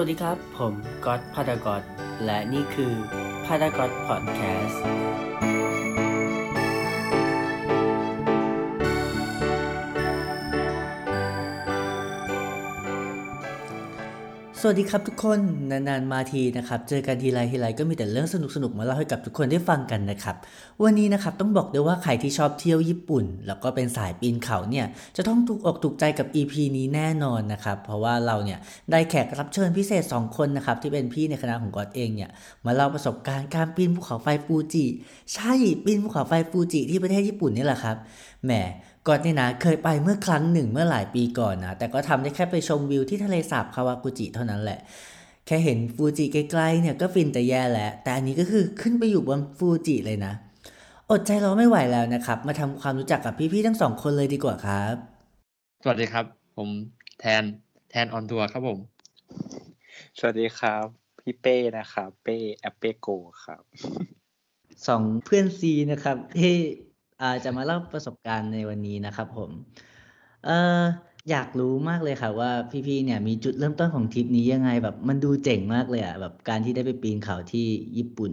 วัสดีครับ ผมก๊อตพาดากอตและนี่คือพาดากอตพอดแคสต์ สวัสดีครับทุกคนนานๆมาทีนะครับเจอกันทีไรทีไรก็มีแต่เรื่องสนุกๆมาเล่าให้กับทุกคนได้ฟังกันนะครับวันนี้นะครับต้องบอกด้วยว่าใครที่ชอบเที่ยวญี่ปุ่น แล้วก็เป็นสายปีนเขาเนี่ยจะต้องถูกอกถูกใจกับ EP นี้แน่นอนนะครับเพราะว่าเราเนี่ยได้แขกรับเชิญพิเศษ 2 คนนะครับที่เป็นพี่ในคณะของกอดเองเนี่ยมาเล่าประสบการณ์การปีนภูเขาไฟฟูจิ ใช่ปีนภูเขาไฟฟูจิที่ประเทศญี่ปุ่นนี่แหละครับแหม ก่อนนี่นะเคยไปเมื่อครั้งหนึ่งเมื่อหลายปีก่อนนะแต่ก็ทำได้แค่ไปชมวิวที่ทะเลสาบคาวากุจิเท่านั้นแหละ แค่เห็นฟูจิไกลๆเนี่ยก็ฟินแต่แย่แล้วแต่อันนี้ก็คือขึ้นไปอยู่บนฟูจิเลยนะ อดใจรอไม่ไหวแล้วนะครับ มาทำความรู้จักกับพี่ๆทั้งสองคนเลยดีกว่าครับ สวัสดีครับ ผมแทนแทน on tour ครับผม สวัสดีครับ พี่เป้นะครับ เป้แอปเป้โกครับสองเพื่อนซี้นะครับที่ อาจะมาเล่าประสบการณ์ในวันนี้นะครับผม เอ่ออยากรู้มากเลยค่ะว่าพี่ๆเนี่ยมีจุดเริ่มต้นของทริปนี้ยังไงแบบมันดูเจ๋งมากเลยอะแบบการที่ได้ไปปีนเขาที่ญี่ปุ่น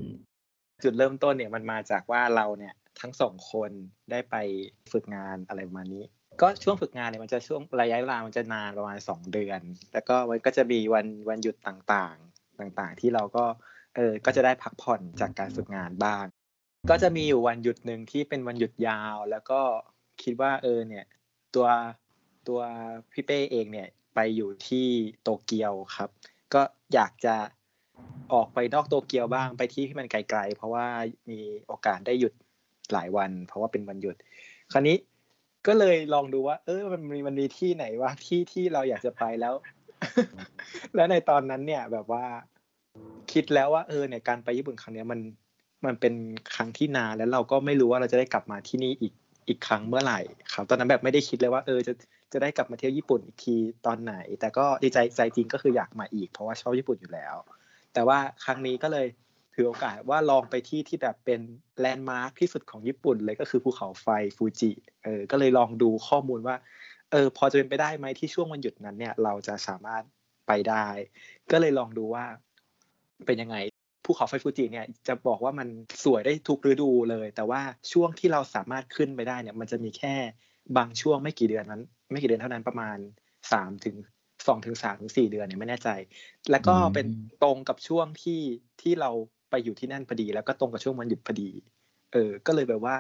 จุดเริ่มต้นเนี่ยมันมาจากว่าเราเนี่ยทั้งสองคนได้ไปฝึกงานอะไรประมาณนี้ ก็ช่วงฝึกงานเนี่ยมันจะช่วงระยะเวลามันจะนานประมาณสองเดือน แล้วก็มันก็จะมีวันวันหยุดต่างๆต่างๆ ที่เราก็เออก็จะได้พักผ่อนจากการฝึกงานบ้าง ก็จะมีอยู่วันหยุดหนึ่งที่เป็นวันหยุดยาว แล้วก็คิดว่าเออเนี่ย ตัวตัวพี่เป้เองเนี่ยไปอยู่ที่โตเกียวครับ ก็อยากจะออกไปนอกโตเกียวบ้างไปที่ที่มันไกลๆ เพราะว่ามีโอกาสได้หยุดหลายวัน เพราะว่าเป็นวันหยุด คราวนี้ก็เลยลองดูว่า เออมันมีมันมีที่ไหนวะที่ที่เราอยากจะไปแล้ว แล้วในตอนนั้นเนี่ยแบบว่าคิดแล้วว่าเออเนี่ยการไปญี่ปุ่นครั้งเนี้ยมัน มันเป็นครั้งที่นานแล้วเราก็ไม่รู้ว่าเราจะได้กลับมาที่นี่อีกอีกครั้งเมื่อไหร่ครับตอนนั้นแบบไม่ได้คิดเลยว่าเออจะจะได้กลับมาเที่ยวญี่ปุ่นอีกทีตอนไหน แต่ก็ดีใจใจจริงก็คืออยากมาอีก เพราะว่าชอบญี่ปุ่นอยู่แล้ว แต่ว่าครั้งนี้ก็เลยถือโอกาสว่าลองไปที่ที่แบบเป็นแลนด์มาร์คที่สุดของญี่ปุ่นเลยก็คือภูเขาไฟฟูจิเออก็เลยลองดูข้อมูลว่าเออพอจะเป็นไปได้ไหมที่ช่วงวันหยุดนั้นเนี่ยเราจะสามารถไปได้ ก็เลยลองดูว่าเป็นยังไง ภูเขาไฟฟูจิเนี่ยจะบอกว่ามันสวยได้ทุกฤดูเลย แต่ว่าช่วงที่เราสามารถขึ้นไปได้เนี่ยมันจะมีแค่บางช่วงไม่กี่เดือนนั้น ไม่กี่เดือนเท่านั้นประมาณสามถึงสองถึงสามถึงสี่เดือนเนี่ยไม่แน่ใจ แล้วก็เป็นตรงกับช่วงที่ที่เราไปอยู่ที่นั่นพอดี แล้วก็ตรงกับช่วงวันหยุดพอดี เออ ก็เลยแบบว่า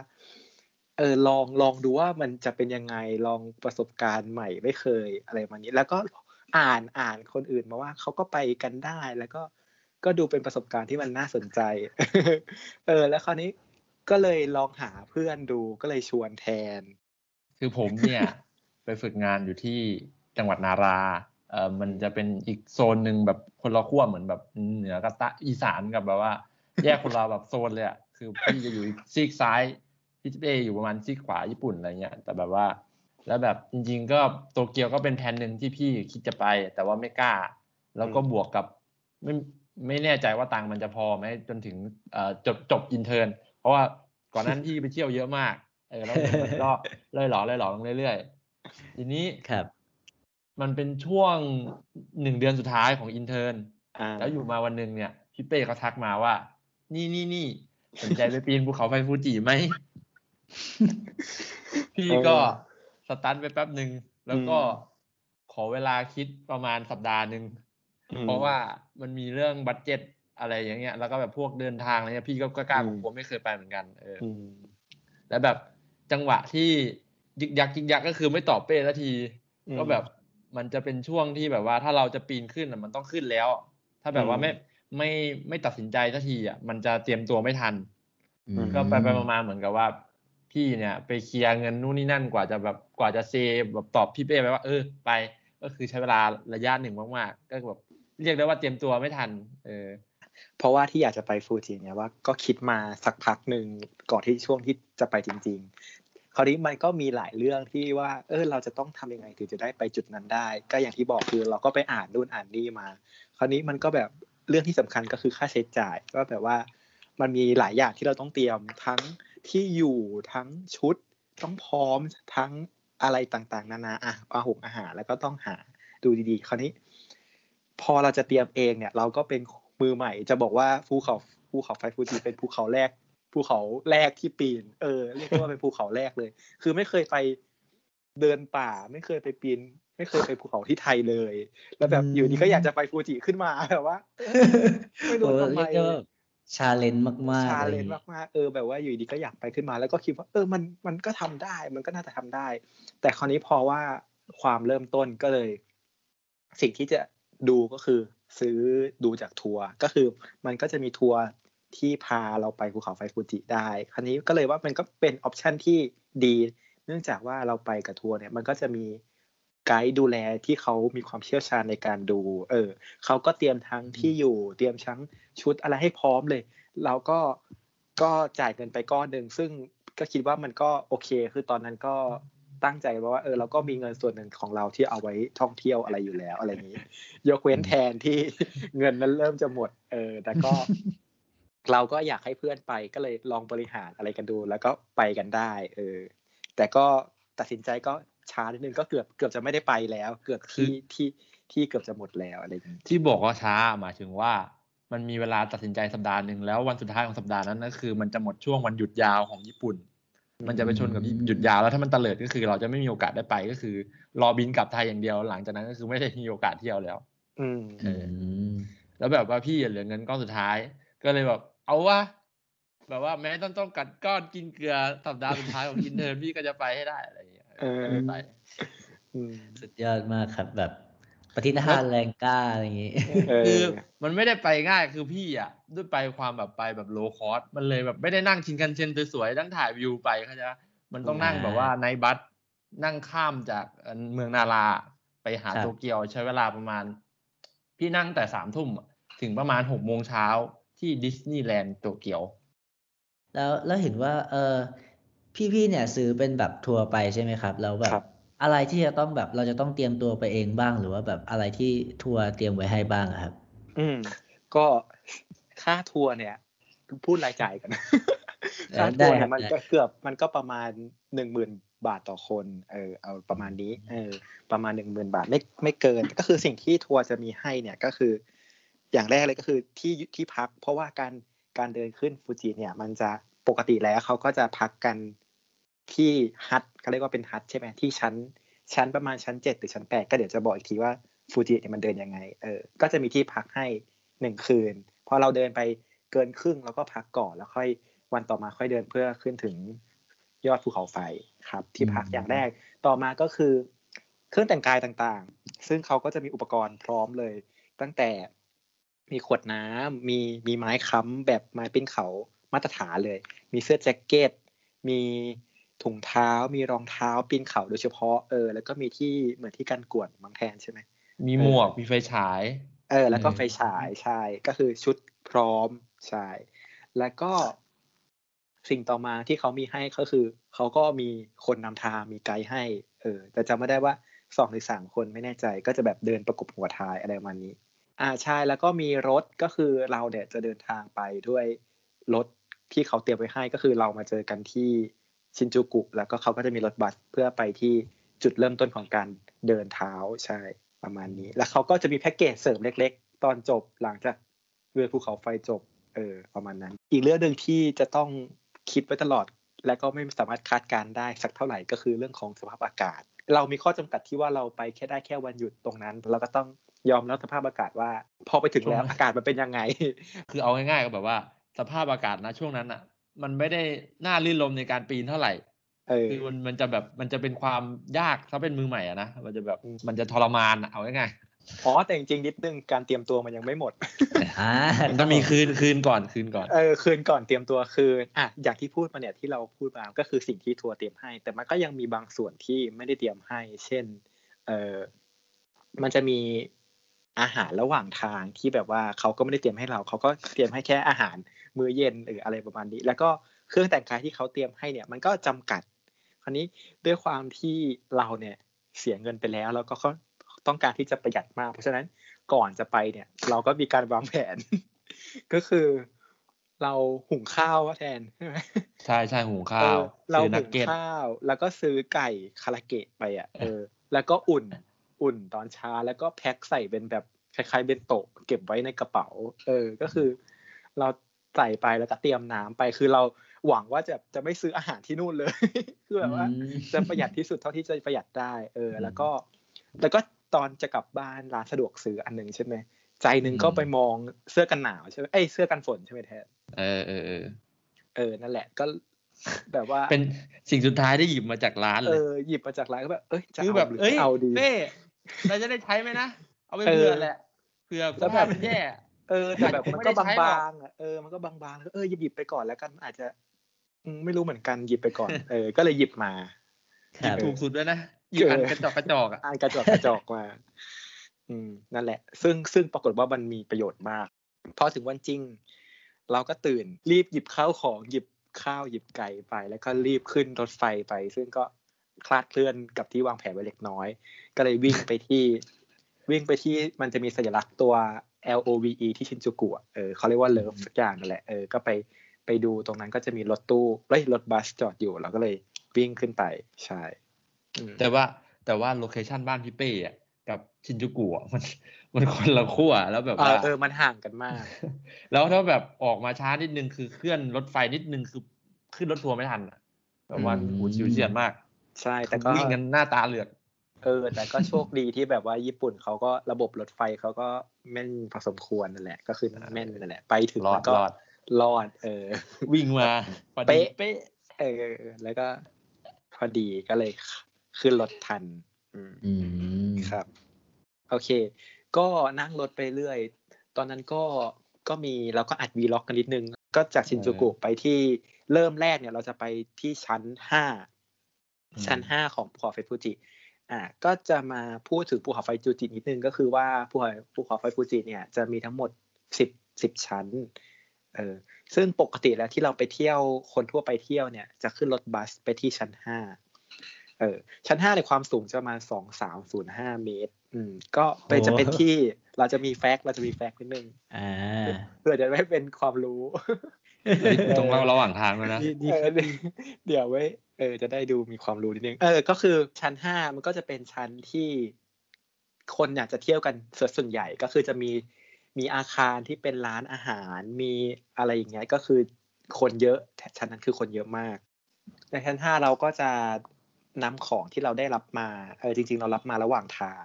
เออลองลองดูว่ามันจะเป็นยังไงลองประสบการณ์ใหม่ไม่เคยอะไรมานี้ แล้วก็อ่านอ่านคนอื่นมาว่าเขาก็ไปกันได้แล้วก็ ก็ดูเป็นประสบการณ์ที่มันน่าสนใจ เออ แล้วคราวนี้ก็เลยลองหาเพื่อนดูก็เลยชวนแทน คือผมเนี่ย ไปฝึกงานอยู่ที่จังหวัดนาราเออมันจะเป็นอีกโซนหนึ่งแบบคนละขั้วเหมือนแบบเหนือกับตะอีสานกับแบบว่า แยกคนละแบบโซนเลยอะคือพี่จะอยู่ซีกซ้ายพี่เออยู่ประมาณซีกขวาญี่ปุ่นอะไรเงี้ยแต่แบบว่า แล้วแบบจริง ๆ ก็โตเกียวก็เป็นแผนหนึ่งที่พี่คิดจะไป แต่ว่าไม่กล้า แล้วก็บวกกับไม่ ไม่แน่ใจว่าตังมันจะพอไหมจนถึงจบจบ intern เพราะว่าก่อนนั้นที่ไปเที่ยวเยอะมาก เออแล้วมันก็เลยร่อยหรอร่อยหรอลงเรื่อยๆทีนี้ครับ มันเป็นช่วงหนึ่งเดือนสุดท้ายของ intern แล้วอยู่มาวันหนึ่งเนี่ยพี่เป้เขาทักมาว่า นี่นี่นี่สนใจไปปีนภูเขาไฟฟูจิไหมพี่ก็ stun ไปแป๊บหนึ่งแล้วก็ขอเวลาคิดประมาณสัปดาห์หนึ่ง เพราะว่ามันมีเรื่อง budget อะไรอย่างเงี้ย แล้วก็แบบพวกเดินทางอะไรเงี้ยพี่ก็กล้าผมไม่เคยไปเหมือนกันเออแล้วแบบจังหวะที่ยึกยักยึกยักก็คือไม่ตอบเป้ละที ก็แบบมันจะเป็นช่วงที่แบบว่าถ้าเราจะปีนขึ้นมันต้องขึ้นแล้ว ถ้าแบบว่าไม่ไม่ไม่ตัดสินใจทันทีอะมันจะเตรียมตัวไม่ทันก็ไปไปมาเหมือนกับว่า พี่เนี่ย ไปเคลียร์เงินนู่นนี่นั่นกว่าจะแบบกว่าจะเซแบบตอบพี่เป้ไปว่า เออไป ก็คือใช้เวลาระยะหนึ่งมากๆก็แบบ เรียกได้ว่าเตรียมตัวไม่ทัน เออ เพราะว่าที่อยากจะไปฟูจิเนี่ยว่าก็คิดมาสักพักหนึ่งก่อนที่ช่วงที่จะไปจริง ๆ คราวนี้มันก็มีหลายเรื่องที่ว่า เออเราจะต้องทำยังไงถึงจะได้ไปจุดนั้นได้ ก็อย่างที่บอกคือเราก็ไปอ่านนู่นอ่านนี่มา คราวนี้มันก็แบบเรื่องที่สำคัญก็คือค่าใช้จ่ายก็แบบว่า มันมีหลายอย่างที่เราต้องเตรียมทั้งที่อยู่ทั้งชุดต้องพร้อมทั้งอะไรต่างๆ นานาอะอาหงอาหารแล้วก็ต้องหาดูดีๆ คราวนี้ พอเราจะเตรียมเองเนี่ย เราก็เป็นมือใหม่จะบอกว่าภูเขาภูเขาไฟฟูจิเป็นภูเขาแรกภูเขาแรกที่ปีน เออเรียกได้ว่าเป็นภูเขาแรกเลย คือไม่เคยไปเดินป่า ไม่เคยไปปีน ไม่เคยไปภูเขาที่ไทยเลย แล้วแบบอืมอยู่ดีก็อยากจะไปฟูจิขึ้นมาแบบว่าเออไม่รู้โอ้ทำไมเรียกได้ว่า challenge มากๆ challenge อะไรอเลย่านงงี้มากๆเออแบบว่าอยู่ดีก็อยากไปขึ้นมา แล้วก็คิดว่า เออมันมันก็ทำได้ มันก็น่าจะทำได้ แต่คราวนี้พอว่าความเริ่มต้นก็เลย สิ่งที่จะ ดูก็คือซื้อดูจากทัวร์ก็คือมันก็จะมีทัวร์ที่พาเราไปภูเขาไฟฟูจิได้ คราวนี้ก็เลยว่ามันก็เป็น option ที่ดี เนื่องจากว่าเราไปกับทัวร์เนี่ยมันก็จะมีไกด์ดูแลที่เขามีความเชี่ยวชาญในการดู เออเขาก็เตรียมทั้งที่อยู่ เตรียมทั้งชุดอะไรให้พร้อมเลย เราก็ก็จ่ายเงินไปก้อนหนึ่งซึ่งก็คิดว่ามันก็โอเค คือตอนนั้นก็ ตั้งใจว่าเออเราก็มีเงินส่วนหนึ่งของเราที่เอาไว้ท่องเที่ยวอะไรอยู่แล้วอะไรอย่างนี้ ยกเว้นแทนที่เงินนั้นเริ่มจะหมด เออ แต่ก็ เราก็อยากให้เพื่อนไปก็เลยลองบริหารอะไรกันดู แล้วก็ไปกันได้ เออ แต่ก็ตัดสินใจก็ช้านิดนึงก็เกือบเกือบจะไม่ได้ไปแล้ว เกือบที่ที่ที่เกือบจะหมดแล้วอะไรอย่างนี้ที่บอกว่าช้าหมายถึงว่ามันมีเวลาตัดสินใจสัปดาห์หนึ่งแล้ววันสุดท้ายของสัปดาห์นั้นก็คือ มันจะหมดช่วงวันหยุดยาวของญี่ปุ่น มันจะไปชนกับหยุดยาวแล้วถ้ามันเตลิดก็คือเราจะไม่มีโอกาสได้ไปก็คือ รอบินกลับไทยอย่างเดียว หลังจากนั้นก็คือไม่ได้มีโอกาสเที่ยวแล้ว อืมเออมแล้วแบบว่าพี่เหลือเงินก้อนสุดท้าย ก็เลยแบบ เอาวะแบบว่าแม้ต้องต้องกัดก้อนกินเกลือสัปดาห์สุดท้ายของ intern พี่ก็จะไปให้ได้อะไรอย่างเงี้ยเออก็เลยไปอืมสุดยอดมากครับแบบ ปณิธานแรงกล้าอะไรอย่างงี้เอคืออมันไม่ได้ไปง่ายคือพี่อะ ด้วยไปความแบบไปแบบ low cost มันเลยแบบไม่ได้นั่งชินคันเซ็นสวยๆนั่งถ่ายวิวไปเขาใจปะมันต้องนั่งอ่าแบบว่าใน busนั่งข้ามจากเอ่อเมืองนาราไปหาครับโตเกียวใช้เวลาประมาณ พี่นั่งแต่สามทุ่มอะถึงประมาณหกโมงเช้าที่ดิสนีย์แลนด์โตเกียว แล้วแล้วเห็นว่า เออพี่ๆเนี่ยซื้อเป็นแบบทัวร์ไปใช่ไหมครับ แล้วแบบครับ อะไรที่จะต้องแบบเราจะต้องเตรียมตัวไปเองบ้าง หรือว่าแบบอะไรที่ทัวร์เตรียมไว้ให้บ้างอะครับ อืม ก็ค่าทัวร์เนี่ย พูดรายจ่ายกันเออค่าได้ทัวร์ครัเนี่ยบมันได้ก็เกือบมันก็ประมาณหนึ่งหมื่นบาทต่อคน เออ เอาประมาณนี้ เออ ประมาณหนึ่งหมื่นบาทไม่ไม่เกิน ก็คือสิ่งที่ทัวร์จะมีให้เนี่ยก็คือ อย่างแรกเลยก็คือที่ที่พัก เพราะว่าการการเดินขึ้นฟูจิเนี่ย มันจะปกติแล้วเขาก็จะพักกัน ที่ฮัทเขาเรียกว่าเป็นฮัทใช่ไหมที่ชั้น ชั้นประมาณชั้นเจ็ดหรือชั้นแปดก็เดี๋ยวจะบอกอีกทีว่าฟูจิเนี่ยมันเดินยังไงเออก็จะมีที่พักให้หนึ่งคืนพอเราเดินไปเกินครึ่งแล้วก็พักก่อนแล้วค่อยวันต่อมาค่อยเดินเพื่อขึ้นถึงยอดภูเขาไฟครับ ที่พักอืมอย่างแรกต่อมาก็คือเครื่องแต่งกายต่างๆ ซึ่งเขาก็จะมีอุปกรณ์พร้อมเลย ตั้งแต่มีขวดน้ำมีมีไม้ค้ำแบบไม้ปิ้นเขามาตรฐานเลย มีเสื้อแจ็คเก็ต มี ถุงเท้ามีรองเท้าปีนเขาโดยเฉพาะเออแล้วก็มีที่เหมือนที่กันกวดบางแทนใช่ไหมมีหมวกมีไฟฉาย เออ แล้วก็เออไฟฉายใช่ก็คือชุดพร้อมใช่แล้วก็สิ่งต่อมาที่เขามีให้ก็คือเขาก็มีคนนำทางมีไกด์ให้ เออ แต่จำไม่ได้ว่าสองหรือสามคนไม่แน่ใจ ก็จะแบบเดินประกบหัวท้ายอะไรประมาณนี้ อ่าใช่แล้วก็มีรถก็คือเราเนี่ยจะเดินทางไปด้วยรถที่เขาเตรียมไว้ให้ก็คือเรามาเจอกันที่ ชินจูกุ แล้วก็เขาก็จะมีรถบัสเพื่อไปที่จุดเริ่มต้นของการเดินเท้าใช่ประมาณนี้ แล้วเขาก็จะมีแพ็กเกจเสริมเล็ก ๆ ตอนจบหลังจากเรือภูเขาไฟจบเออประมาณนั้น อีกเรื่องหนึ่งที่จะต้องคิดไว้ตลอด และก็ไม่สามารถคาดการณ์ได้สักเท่าไหร่ก็คือเรื่องของสภาพอากาศ เรามีข้อจำกัดที่ว่าเราไปแค่ได้แค่วันหยุดตรงนั้น เราก็ต้องยอมรับสภาพอากาศว่า พอไปถึงแล้วช่วงนั้นอากาศมันเป็นยังไง คือเอาง่ายๆก็แบบว่า สภาพอากาศนะช่วงนั้นอะ มันไม่ได้น่าลื่นลมในการปีนเท่าไหร่เออคือมันมันจะแบบมันจะเป็นความยากถ้าเป็นมือใหม่อะนะมันจะแบบอืมมันจะทรมานอะเอาง่ายอ๋อแต่จริงๆนิดนึงการเตรียมตัวมันยังไม่หมดอ่าๆมันต้องมีคืนคืนก่อนคืนก่อนเออคืนก่อนเตรียมตัวคืนอะอย่างที่พูดมาเนี่ยที่เราพูดมาก็คือสิ่งที่ทัวร์เตรียมให้ แต่มันก็ยังมีบางส่วนที่ไม่ได้เตรียมให้ เช่น เออมันจะมีอาหารระหว่างทางที่แบบว่าเขาก็ไม่ได้เตรียมให้เราเขาก็เตรียมให้แค่อาหาร มื้อเย็นหรืออะไรประมาณนี้ แล้วก็เครื่องแต่งกายที่เขาเตรียมให้เนี่ย มันก็จำกัด คราวนี้ด้วยความที่เราเนี่ยเสียเงินไปแล้ว แล้วก็ต้องการที่จะประหยัดมาก เพราะฉะนั้นก่อนจะไปเนี่ย เราก็มีการวางแผน ก็คือ เราหุงข้าวว่าแทนใช่ไหมใช่ใช่หุงข้าเอวอเราซื้อนัหุกงเก็ตข้าว แล้วก็ซื้อไก่คาราเกะไปอะเออ แล้วก็อุ่นอุ่นตอนเช้าแล้วก็แพ็คใส่เป็นแบบคล้ายๆเบนโตะเก็บไว้ในกระเป๋า เออ ก็คือ เรา ใส่ไปแล้วก็เตรียมน้ำไปคือเราหวังว่าจะจะไม่ซื้ออาหารที่นู่นเลย คือแบบว่าอืมจะประหยัดที่สุดเท่าที่จะประหยัดได้ เออ แล้วก็แล้วก็ตอนจะกลับบ้านร้านสะดวกซื้ออันหนึ่งใช่ไหมใจหนึ่งก็ไปมองเสื้อกันหนาวใช่ไหมเอ้ยเสื้อกันฝนใช่ไหมแทนเออเออเออเออนั่นแหละก็แบบว่าเป็นสิ่งสุดท้ายที่หยิบมาจากร้านเอเลยอหยิบมาจากร้านก็แบบเอ้ยจะคือเอาแบบหรือเอ้ยไม่เอาดีเป้เราจะได้ใช้ไหมนะเอาไปเออเผื่อแหละเผื่อแล้วแบบภาพมันแย่เออแต่แบบอาจจะมันไม่ก็ได้ใช้หรอกบางๆอะเออมันก็บางๆแล้วก็เออหยิบหยิบไปก่อนแล้วกันอาจจะอืมไม่รู้เหมือนกันหยิบไปก่อนเออ ก็เลยหยิบมาคหยิรับบถูกสุดด้วยนะหยิบอันกระจอกกระจอกอะอ่านกระจอกกระจอกมาอืมนั่นแหละ ซึ่งซึ่งปรากฏว่ามันมีประโยชน์มากพอถึงวันจริง เราก็ตื่นรีบหยิบข้าวของหยิบข้าวหยิบไก่ไป แล้วก็รีบขึ้นรถไฟไป ซึ่งก็คลาดเคลื่อนกับที่วางแผนไว้เล็กน้อย ก็เลยวิ่งไปที่ วิ่งไปที่มันจะมีสัญลักษณ์ตัว L O V E ที่ชินจูกุอะเออเขาเรียกว่า love สักอย่างนั่นแหละเออก็ไปไปดูตรงนั้นก็จะมีรถตู้เอ้ยรถบัสจอดอยู่เราก็เลยวิ่งขึ้นไปใช่อืมแต่ว่าแต่ว่า location บ้านพี่เป้อะกับชินจูกุอะมันมันคนละขั้วแล้วแบบเอว่าอเออมันห่างกันมาก แล้วถ้าแบบออกมาช้านิดนึงคือเคลื่อนรถไฟนิดนึงคือขึ้นรถทัวร์ไม่ทันอะแบบว่าอืมโหชิวเฉียดมาก ใช่แต่ก็วิ่งกันหน้าตาเหลือกเออ แต่ก็โชคดีที่แบบว่าญี่ปุ่นเขาก็ระบบรถไฟเขาก็ แม่นพอสมควรนั่นแหละ ก็คือแม่นนั่นแหละ ไปถึงรอดแล้วก็รอดรอด เออ วิ่งมาพอดีเป๊ะเป๊ะเออ แล้วก็พอดีก็เลยขึ้นรถทันอืมอืมครับ โอเค ก็นั่งรถไปเรื่อย ตอนนั้นก็ก็มีเราก็อัดวีล็อกกันนิดนึง ก็จากชินจูกุไปที่เริ่มแรกเนี่ย เราจะไปที่ชั้นห้าชั้นห้าของภูเขาไฟฟูจิ อ่าก็จะมาพูดถึงภูเขาไฟฟูจินิดนึงก็คือว่าภูเขาภูเขาไฟฟูจิเนี่ยจะมีทั้งหมดสิบสิบชั้นเออซึ่งปกติแล้วที่เราไปเที่ยวคนทั่วไปเที่ยวเนี่ย จะขึ้นรถบัสไปที่ชั้นห้าเออชั้นห้าในความสูงจะประมาณสองสามศูนย์ห้าเมตร อืม ก็ไปจะเป็นที่เราจะมีแฟกต์เราจะมีแฟกต์นิดนึงอ่าเพื่อจะไม่เป็นความรู้เฮ้ยตรงเราระหว่างทางเลยนะดีดีเออเดี๋ยวเดี๋ยวไว้เออ จะได้ดูมีความรู้นิดนึง เออ ก็คือชั้นห้ามันก็จะเป็นชั้นที่คนอยากจะเที่ยวกันส่วนใหญ่ก็คือจะมีมีอาคารที่เป็นร้านอาหารมีอะไรอย่างเงี้ยก็คือคนเยอะชั้นนั้นคือคนเยอะมาก ในชั้นห้าเราก็จะนำของที่เราได้รับมาเออจริง ๆ เรารับมาระหว่างทาง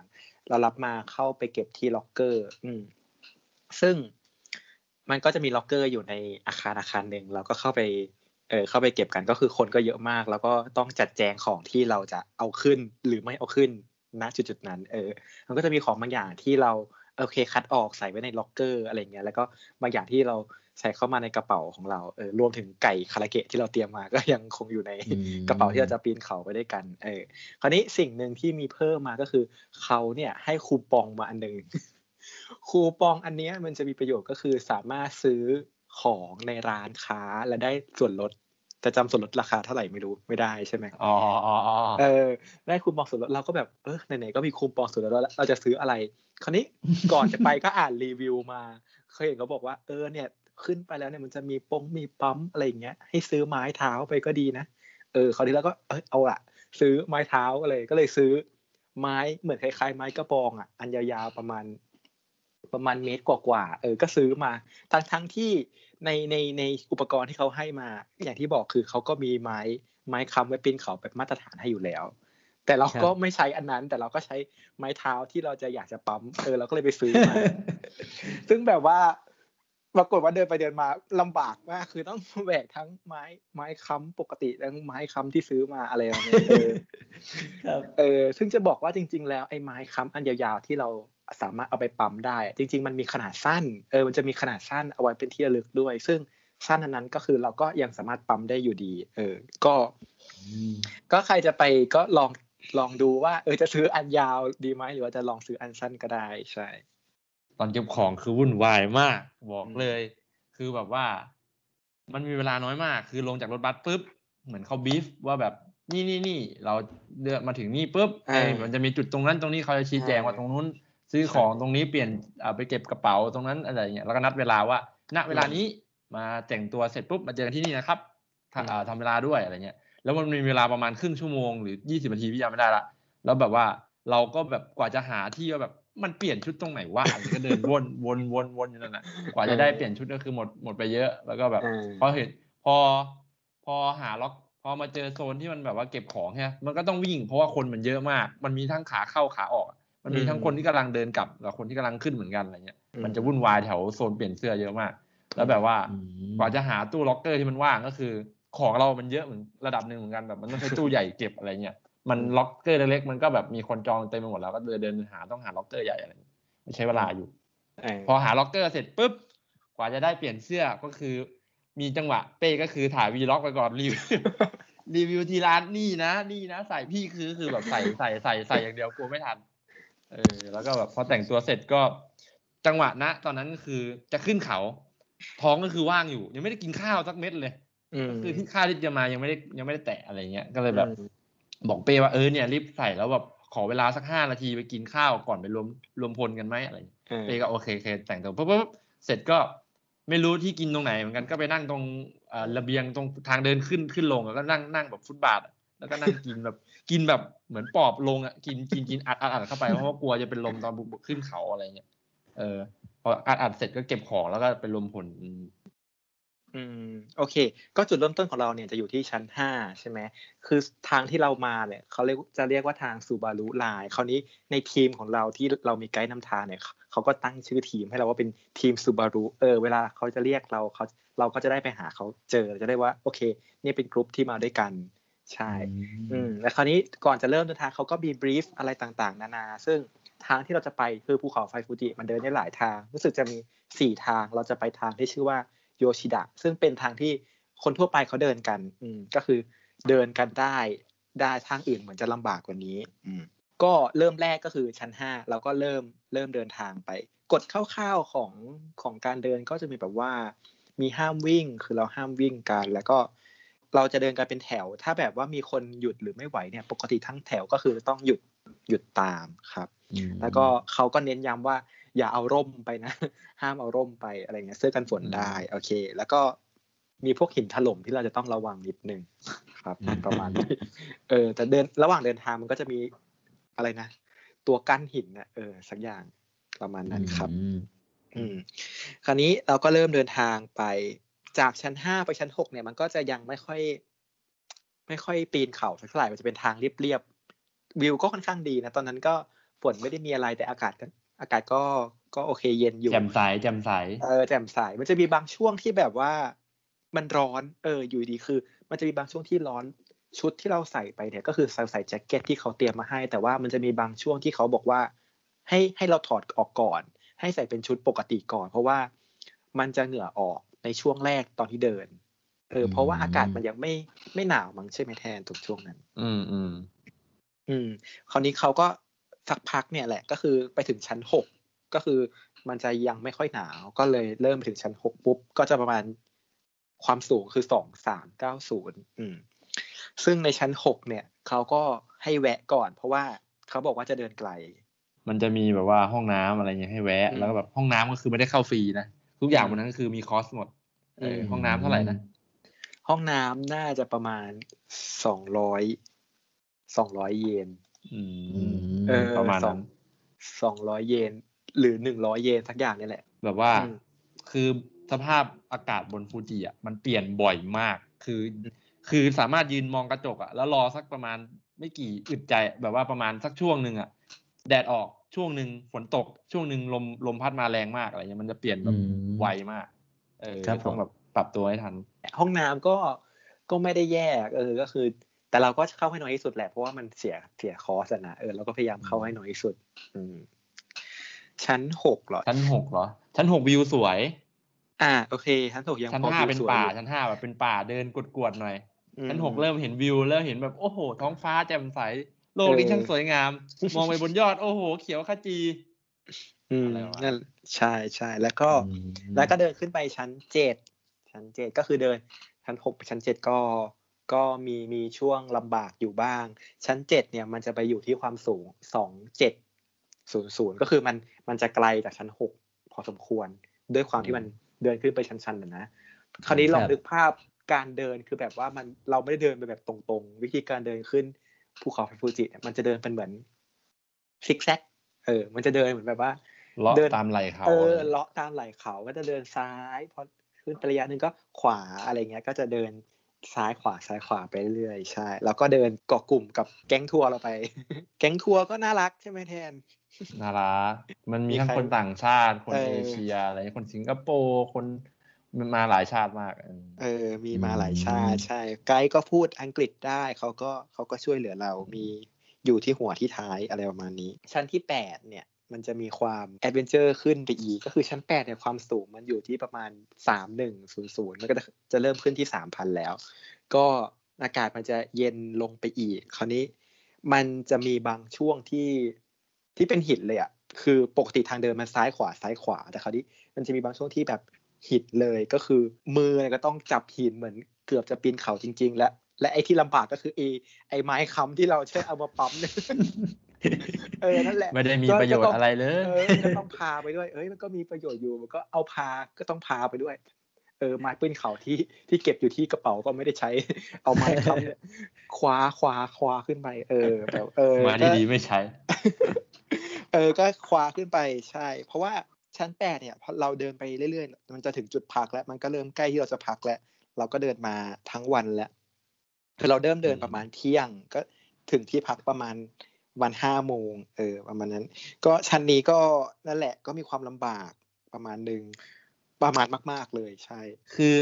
เรารับมาเข้าไปเก็บที่ล็อกเกอร์ อืม ซึ่งมันก็จะมีล็อกเกอร์อยู่ในอาคารอาคารหนึ่งเราก็เข้าไป เออเข้าไปเก็บกันก็คือคนก็เยอะมาก แล้วก็ต้องจัดแจงของที่เราจะเอาขึ้นหรือไม่เอาขึ้นณจุดๆนั้น เออ มันก็จะมีของบางอย่างที่เราโอเคคัดออกใส่ไว้ในล็อกเกอร์อะไรเงี้ยแล้วก็บางอย่างที่เราใส่เข้ามาในกระเป๋าของเราเออรวมถึงไก่คาราเกะที่เราเตรียมมาก็ยังคงอยู่ในอืมกระเป๋าที่เราจะปีนเขาไปด้วยกัน เออ คราวนี้สิ่งหนึ่งที่มีเพิ่มมาก็คือเขาเนี่ยให้คูปองมาอันหนึ่งคูปองอันเนี้ยมันจะมีประโยชน์ก็คือสามารถซื้อ ของในร้านค้าและได้ส่วนลดแต่จำส่วนลดราคาเท่าไหร่ไม่รู้ไม่ได้ใช่ไหมอ๋ออ๋ออ๋อเออ ได้คูปองส่วนลดเราก็แบบเออไหนๆก็มีคูปองส่วนลดแล้วเราจะซื้ออะไร คราวนี้ก่อนจะไปก็อ่านรีวิวมา เคยเห็นเขาบอกว่าเออเนี่ย ขึ้นไปแล้วเนี่ยมันจะมีปงมีปั๊มอะไรอย่างเงี้ย ให้ซื้อไม้เท้าไปก็ดีนะเออคราวนี้เราก็เออเอาละซื้อไม้เท้าก็เลยก็เลยซื้อไม้เหมือนคล้ายๆ ไม้กระบองอะอันยาวๆประมาณ ประมาณเมตรกว่าๆเออก็ซื้อมาทั้งทั้งๆที่ในในในอุปกรณ์ที่เขาให้มา อย่างที่บอกคือเขาก็มีไม้ไม้ค้ำไว้ปีนเขาแบบมาตรฐานให้อยู่แล้ว แต่เราก็ไม่ใช้อันนั้น แต่เราก็ใช้ไม้เท้าที่เราจะอยากจะปั๊มเออเราก็เลยไปซื้อมาซึ่งแบบว่าปรากฏว่าเดินไปเดินมาลำบากมากคือต้องแบกทั้งไม้ไม้ค้ำปกติทั้งไม้ค้ำที่ซื้อมาอะไรแบบนี้เออครับเออซึ่งจะบอกว่าจริง ๆ แล้วไอ้ไม้ค้ำอันยาวๆที่เรา สามารถเอาไปปั๊มได้ จริง ๆ มันมีขนาดสั้นเออมันจะมีขนาดสั้นเอาไว้เป็นที่ระลึกด้วย ซึ่งสั้นอันนั้นก็คือเราก็ยังสามารถปั๊มได้อยู่ดี เออ ก็อืมก็ใครจะไปก็ลองลองดูว่า เออจะซื้ออันยาวดีไหมหรือว่าจะลองซื้ออันสั้นก็ได้ใช่ ตอนเก็บของคือวุ่นวายมาก บอกอืมเลย คือแบบว่า มันมีเวลาน้อยมาก คือลงจากรถบัสปุ๊บเหมือนเขาบีฟว่าแบบนี่นี่นี่เราเดินมาถึงนี่ปุ๊บไอ้มันจะมีจุดตรงนั้นตรงนี้เขาจะชี้แจงว่าตรงนู้น ซื้อของตรงนี้เปลี่ยนอ่าไปเก็บกระเป๋าตรงนั้นอะไรอย่างเงี้ยแล้วก็นัดเวลาว่า ณเวลานี้มาแต่งตัวเสร็จปุ๊บมาเจอกันที่นี่นะครับทำอ่าทำเวลาด้วยอะไรเงี้ยแล้วมันมีเวลาประมาณครึ่งชั่วโมงหรือยี่สิบนาทีพี่จำไม่ได้ละแล้วแบบว่าเราก็แบบกว่าจะหาที่ว่าแบบมันเปลี่ยนชุดตรงไหนวะอันนี้ก็เดินวนวนวนวนอยู่นั่นแหละกว่าจะได้เปลี่ยนชุดก็คือหมดหมดไปเยอะ แล้วก็แบบเออพอเห็นพอพอหาล็อกพอมาเจอโซนที่มันแบบว่าเก็บของใช่ไหมมันก็ต้องวิ่งเพราะว่าคนมันเยอะมาก มันมีทั้งขาเข้าขาออก มันมีทั้งคนที่กำลังเดินกลับกับคนที่กำลังขึ้นเหมือนกันอะไรเงี้ย มันจะวุ่นวายแถวโซนเปลี่ยนเสื้อเยอะมาก แล้วแบบว่าอืมกว่าจะหาตู้ล็อกเกอร์ที่มันว่างก็คือ ของเรามันเยอะเหมือนระดับหนึ่งเหมือนกันแบบมันต้องใช้ตู้ใหญ่เก็บอะไรเงี้ย มันล็อกเกอร์เล็กๆมันก็แบบมีคนจองเต็มไปหมดแล้วก็เดินเดินหาต้องหาล็อกเกอร์ใหญ่อะไรเงี้ยมันใช้เวลาอยู่เออพอหาล็อกเกอร์เสร็จปุ๊บกว่าจะได้เปลี่ยนเสื้อก็คือ มีจังหวะเป้ก็คือถ่าย vlog ไปก่อนรีวิวรีวิวทีร้านนี่นะ นี่นะ ใส่พี่คือคือแบบใส่ใส่ใส่ใส่อย่างเดียวกลัวไม่ทัน เออแล้วก็แบบพอแต่งตัวเสร็จก็จังหวะนะ ตอนนั้นก็คือจะขึ้นเขา ท้องก็คือว่างอยู่ ยังไม่ได้กินข้าวสักเม็ดเลยอืมคือที่ข้าวที่จะมายังไม่ได้ยังไม่ได้แตะอะไรเงี้ยก็เลยแบบอืมบอกเป้ว่าเออเนี่ยรีบใส่แล้วแบบขอเวลาสักห้านาทีไปกินข้าวก่อนไปรวมรวมพลกันไหมอะไรเงี้ยเออเป้ก็โอเคโอเคแต่งตัวปุ๊บปุ๊บเสร็จก็ไม่รู้ที่กินตรงไหนเหมือนกันก็ไปนั่งตรงเอ่อระเบียงตรงทางเดินขึ้นขึ้นลงแล้วก็นั่งนั่งแบบฟุตบาทอะแล้วก็นั่งกินแบบ กินแบบเหมือนปอบลงอะกินกินกินอัดอัดอัดเข้าไปเพราะว่ากลัวจะเป็นลมตอนบุกบุกขึ้นเขาอะไรเงี้ยเออพออัดอัดเสร็จก็เก็บของแล้วก็ไปรวมพลอืมอืม โอเค ก็จุดเริ่มต้นของเราเนี่ยจะอยู่ที่ชั้นห้าใช่ไหมคือทางที่เรามาเนี่ยเขาเรียกจะเรียกว่าทางซูบารุไลน์คราวนี้ในทีมของเราที่เรามีไกด์นำทางเนี่ยเขาก็ตั้งชื่อทีมให้เราว่าเป็นทีมซูบารุเออเวลาเขาจะเรียกเราเขาเราก็จะได้ไปหาเขาเจอจะได้ว่า โอเค นี่เป็นกลุ่มที่มาด้วยกัน ใช่ อืมแล้วคราวนี้ก่อนจะเริ่มเดินทางเขาก็มีบรีฟอะไรต่างๆ นานา ซึ่งทางที่เราจะไปคือภูเขาไฟฟูจิมันเดินได้หลายทาง รู้สึกจะมีสี่ทาง เราจะไปทางที่ชื่อว่าโยชิดะ ซึ่งเป็นทางที่คนทั่วไปเขาเดินกัน อืมก็คือเดินกันได้ ได้ทางอื่นเหมือนจะลำบากกว่านี้ อืมก็เริ่มแรกก็คือชั้นห้าเราก็เริ่มเริ่มเดินทางไป กฎคร่าวๆของของการเดินก็จะมีแบบว่า มีห้ามวิ่ง คือเราห้ามวิ่งกัน แล้วก็ เราจะเดินกันเป็นแถว ถ้าแบบว่ามีคนหยุดหรือไม่ไหวเนี่ย ปกติทั้งแถวก็คือต้องหยุดหยุดตามครับอืมแล้วก็เขาก็เน้นย้ำว่า อย่าเอาร่มไปนะ ห้ามเอาร่มไปอะไรเงี้ยเสื้อกันฝนได้ โอเค แล้วก็มีพวกหินถล่มที่เราจะต้องระวังนิดนึงครับ ประมาณนี้เออแต่เดินระหว่างเดินทางมันก็จะมีอะไรนะ ตัวกั้นหินนะเออ สักอย่างประมาณนั้นครับ อืมอืมคราวนี้เราก็เริ่มเดินทางไป จากชั้นห้าไปชั้นหกเนี่ยมันก็จะยังไม่ค่อย ไม่ค่อยปีนเขาสักเท่าไหร่มันจะเป็นทางเรียบๆวิวก็ค่อนข้างดีนะตอนนั้นก็ฝนไม่ได้มีอะไรแต่อากาศก็อากาศก็ก็โอเคเย็นอยู่แจ่มใสแจ่มใสเออแจ่มใสมันจะมีบางช่วงที่แบบว่า มันร้อน เออ อยู่ดีคือ มันจะมีบางช่วงที่ร้อนชุดที่เราใส่ไปเนี่ยก็คือใส่ใส่แจ็คเก็ตที่เขาเตรียมมาให้ แต่ว่ามันจะมีบางช่วงที่เขาบอกว่า ให้ให้เราถอดออกก่อน ให้ใส่เป็นชุดปกติก่อน เพราะว่ามันจะเหงื่อออก ในช่วงแรกตอนที่เดิน เออ เพราะว่าอากาศมันยังไม่ไม่หนาวมั้งใช่ไหมแทนทุกช่วงนั้น อืมอืมอืม คราวนี้เขาก็สักพักเนี่ยแหละ ก็คือไปถึงชั้นหกก็คือมันจะยังไม่ค่อยหนาว ก็เลยเริ่มถึงชั้นหกปุ๊บ ก็จะประมาณความสูงคือสองสามเก้าศูนย์อืม ซึ่งในชั้นหกเนี่ยเขาก็ให้แวะก่อน เพราะว่าเขาบอกว่าจะเดินไกล มันจะมีแบบว่าห้องน้ำอะไรเงี้ยให้แวะอืมแล้วก็แบบห้องน้ำก็คือไม่ได้เข้าฟรีนะ ทุกอย่างบนนั้นก็คือมีคอสหมดเอออืมห้องน้ำเท่าไหร่นะห้องน้ำน่าจะประมาณสองร้อยสองร้อยเยนอืมเออประมาณสอนั้งนสองร้อยเยน หรือหนึ่งร้อยเยนสักอย่างนี่แหละ แบบว่าอืมคือสภาพอากาศบนฟูจิอะมันเปลี่ยนบ่อยมาก คือ คือสามารถยืนมองกระจกอะแล้วรอสักประมาณไม่กี่อึดใจแบบว่าประมาณสักช่วงหนึ่งอะ แดดออกช่วงหนึ่งฝนตก ช่วงหนึ่งลมลมพัดมาแรงมากอะไรเงี้ยมันจะเปลี่ยนแบบอืมไวมาก เออครับต้องผมแบบปรับตัวให้ทัน ห้องน้ำก็ก็ไม่ได้แย่เออก็คือ แต่เราก็เข้าให้น้อยที่สุดแหละเพราะว่ามันเสียเสียคอสอะนะเออเราก็พยายามเข้าให้น้อยที่สุด อืม ชั้นหกเหรอ ชั้นหกเหรอ ชั้นหกวิวสวย อ่าโอเค ชั้นหกยังชั้นพอห้าวิวเป็นสวยป่าอยู่ชั้นห้าแบบเป็นป่าเดินกวดๆหน่อยอืมชั้นหกเริ่มเห็นวิวเริ่มเห็นแบบโอ้โห ท้องฟ้าแจ่มใส โลกนี้เออช่างสวยงาม มองไปบนยอด โอ้โห เขียวขจีอืมอะไรวะนั่นใช่ใช่แล้วก็อืมแล้วก็เดินขึ้นไปชั้นเจ็ดชั้นเจ็ดก็คือเดินชั้นหกไปชั้นเจ็ดก็ก็มีมีช่วงลำบากอยู่บ้าง ชั้นเจ็ดเนี่ยมันจะไปอยู่ที่ความสูงสองเจ็ดศูนย์ศูนย์ก็คือมันมันจะไกลจากชั้นหกพอสมควร ด้วยความที่มันเดินขึ้นไปชันๆนะนะคราวนี้ลองนึกภาพการเดินคือแบบว่ามันเราไม่ได้เดินไปแบบตรงๆ วิธีการเดินขึ้น ภูเขาไฟฟูจิเนี่ยมันจะเดินเป็นเหมือนซิกแซกเออ มันจะเดินเหมือนแบบว่าเลาะเดินตามไหล่เขาเอออะไรเลาะตามไหล่เขาก็จะเดินซ้ายพอขึ้นไประยะหนึ่งก็ขวาอะไรเงี้ย ก็จะเดินซ้ายขวาซ้ายขวาไปเรื่อยๆใช่ แล้วก็เดินเกาะกลุ่มกับแก๊งทัวร์เราไป แก๊งทัวร์ก็น่ารักใช่ไหมแทนนารักมันมีมีทั้งใครคนต่างชาติคนเออเอเชียอะไรคนสิงคโปร์คน มันมาหลายชาติมากเออเออ มีมาหลายชาติใช่ ไกด์ก็พูดอังกฤษได้เขาก็เขาก็ช่วยเหลือเรามีอยู่ที่หัวที่ท้ายอะไรประมาณนี้ ชั้นที่แปดเนี่ยมันจะมีความแอดเวนเจอร์ขึ้นไปอีก ก็คือชั้นแปดเนี่ยความสูงมันอยู่ที่ประมาณสามหนึ่งศูนย์ศูนย์มันก็จะจะเริ่มขึ้นที่สามพันแล้ว ก็อากาศมันจะเย็นลงไปอีก คราวนี้มันจะมีบางช่วงที่ที่เป็นหินเลยอะคือปกติทางเดินมันซ้ายขวาซ้ายขวา แต่คราวนี้มันจะมีบางช่วงที่แบบ หินเลยก็คือ มือเนี่ยก็ต้องจับหินเหมือนเกือบจะปีนเขาจริง ๆ และ และไอ้ที่ลำบากก็คือไอ้ไอ้ไม้ค้ำที่เราใช้เอามาปั๊มเนี่ยเออนั่นแหละไม่ได้มีก็ประโยชก็ต้น์งอะไรเลยเออก็ต้องพาไปด้วย เอ้ยมันก็มีประโยชน์อยู่มันก็เอาพาก็ต้องพาไปด้วย เออไม้ปืนเขาที่ที่เก็บอยู่ที่กระเป๋าก็ไม่ได้ใช้ เอาไม้ค้ำเนี่ยคว้าคว้าคว้าขึ้นไปเออแบบเออมาก็ดีๆไม่ใช้ เออก็คว้าขึ้นไปใช่ เพราะว่า ชั้นแปดเนี่ยพอเราเดินไปเรื่อยๆ มันจะถึงจุดพักแล้ว มันก็เริ่มใกล้ที่เราจะพักแล้ว เราก็เดินมาทั้งวันแล้วคือเราเริ่มเดินประมาณเที่ยง ก็ถึงที่พักประมาณวันห้าโมงเออ ประมาณนั้น ก็ชั้นนี้ก็นั่นแหละก็มีความลำบากประมาณหนึ่งประมาณมาก ๆเลยใช่ คือ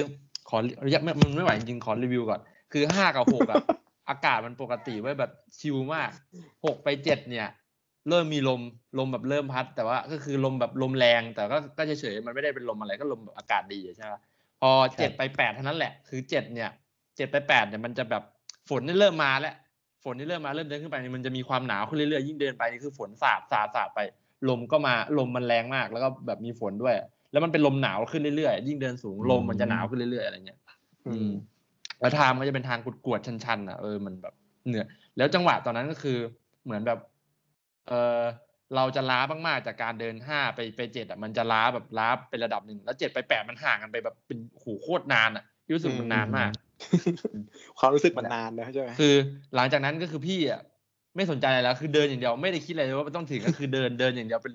ขออยากไม่มันไม่ไหวจริงขอรีวิวก่อน คือห้ากับหกอะอากาศมันปกติไว้แบบชิลมากหกไปเจ็ดเนี่ย เริ่มมีลมลมแบบเริ่มพัด แต่ว่าก็คือลมแบบลมแรง แต่ก็ก็เฉยๆมันไม่ได้เป็นลมอะไรก็ลมแบบอากาศดีใช่ไหมพอเจ็ดไปแปดเท่านั้นแหละ คือเจ็ดเนี่ยเจ็ดไปแปดเนี่ยมันจะแบบฝนนี่เริ่มมาแล้วฝนนี่เริ่มมาเริ่มเดินขึ้นไปนี่มันจะมีความหนาวขึ้นเรื่อยๆยิ่งเดินไปนี่คือฝนสาดสาดสาดไป ลมก็มาลมมันแรงมาก แล้วก็แบบมีฝนด้วย แล้วมันเป็นลมหนาวขึ้นเรื่อยๆยิ่งเดินสูงลมมันจะหนาวขึ้นเรื่อยๆอะไรเงี้ย อืมแล้วทางมันจะเป็นทางกวดๆชันๆอะเออมันแบบเหนื่อยแล้วจังหวะตอนนั้นก็คือเหมือนแบบ เออเราจะล้ามากๆจากการเดินห้าไปไปเจ็ดอะมันจะล้าแบบล้าเป็นระดับหนึ่งแล้วเจ็ดไปแปดมันห่างกันไปแบบเป็นโหูโคตรนานอะพี่รู้สึกมันนานมาก ความรู้สึกมันนานนะใช่ไหมคือ หลังจากนั้นก็คือพี่อะไม่สนใจอะไรแล้ว คือเดินอย่างเดียวไม่ได้คิดอะไรเลยว่ามันต้องถึงก็คือเดินเดินอย่างเดียวเป็น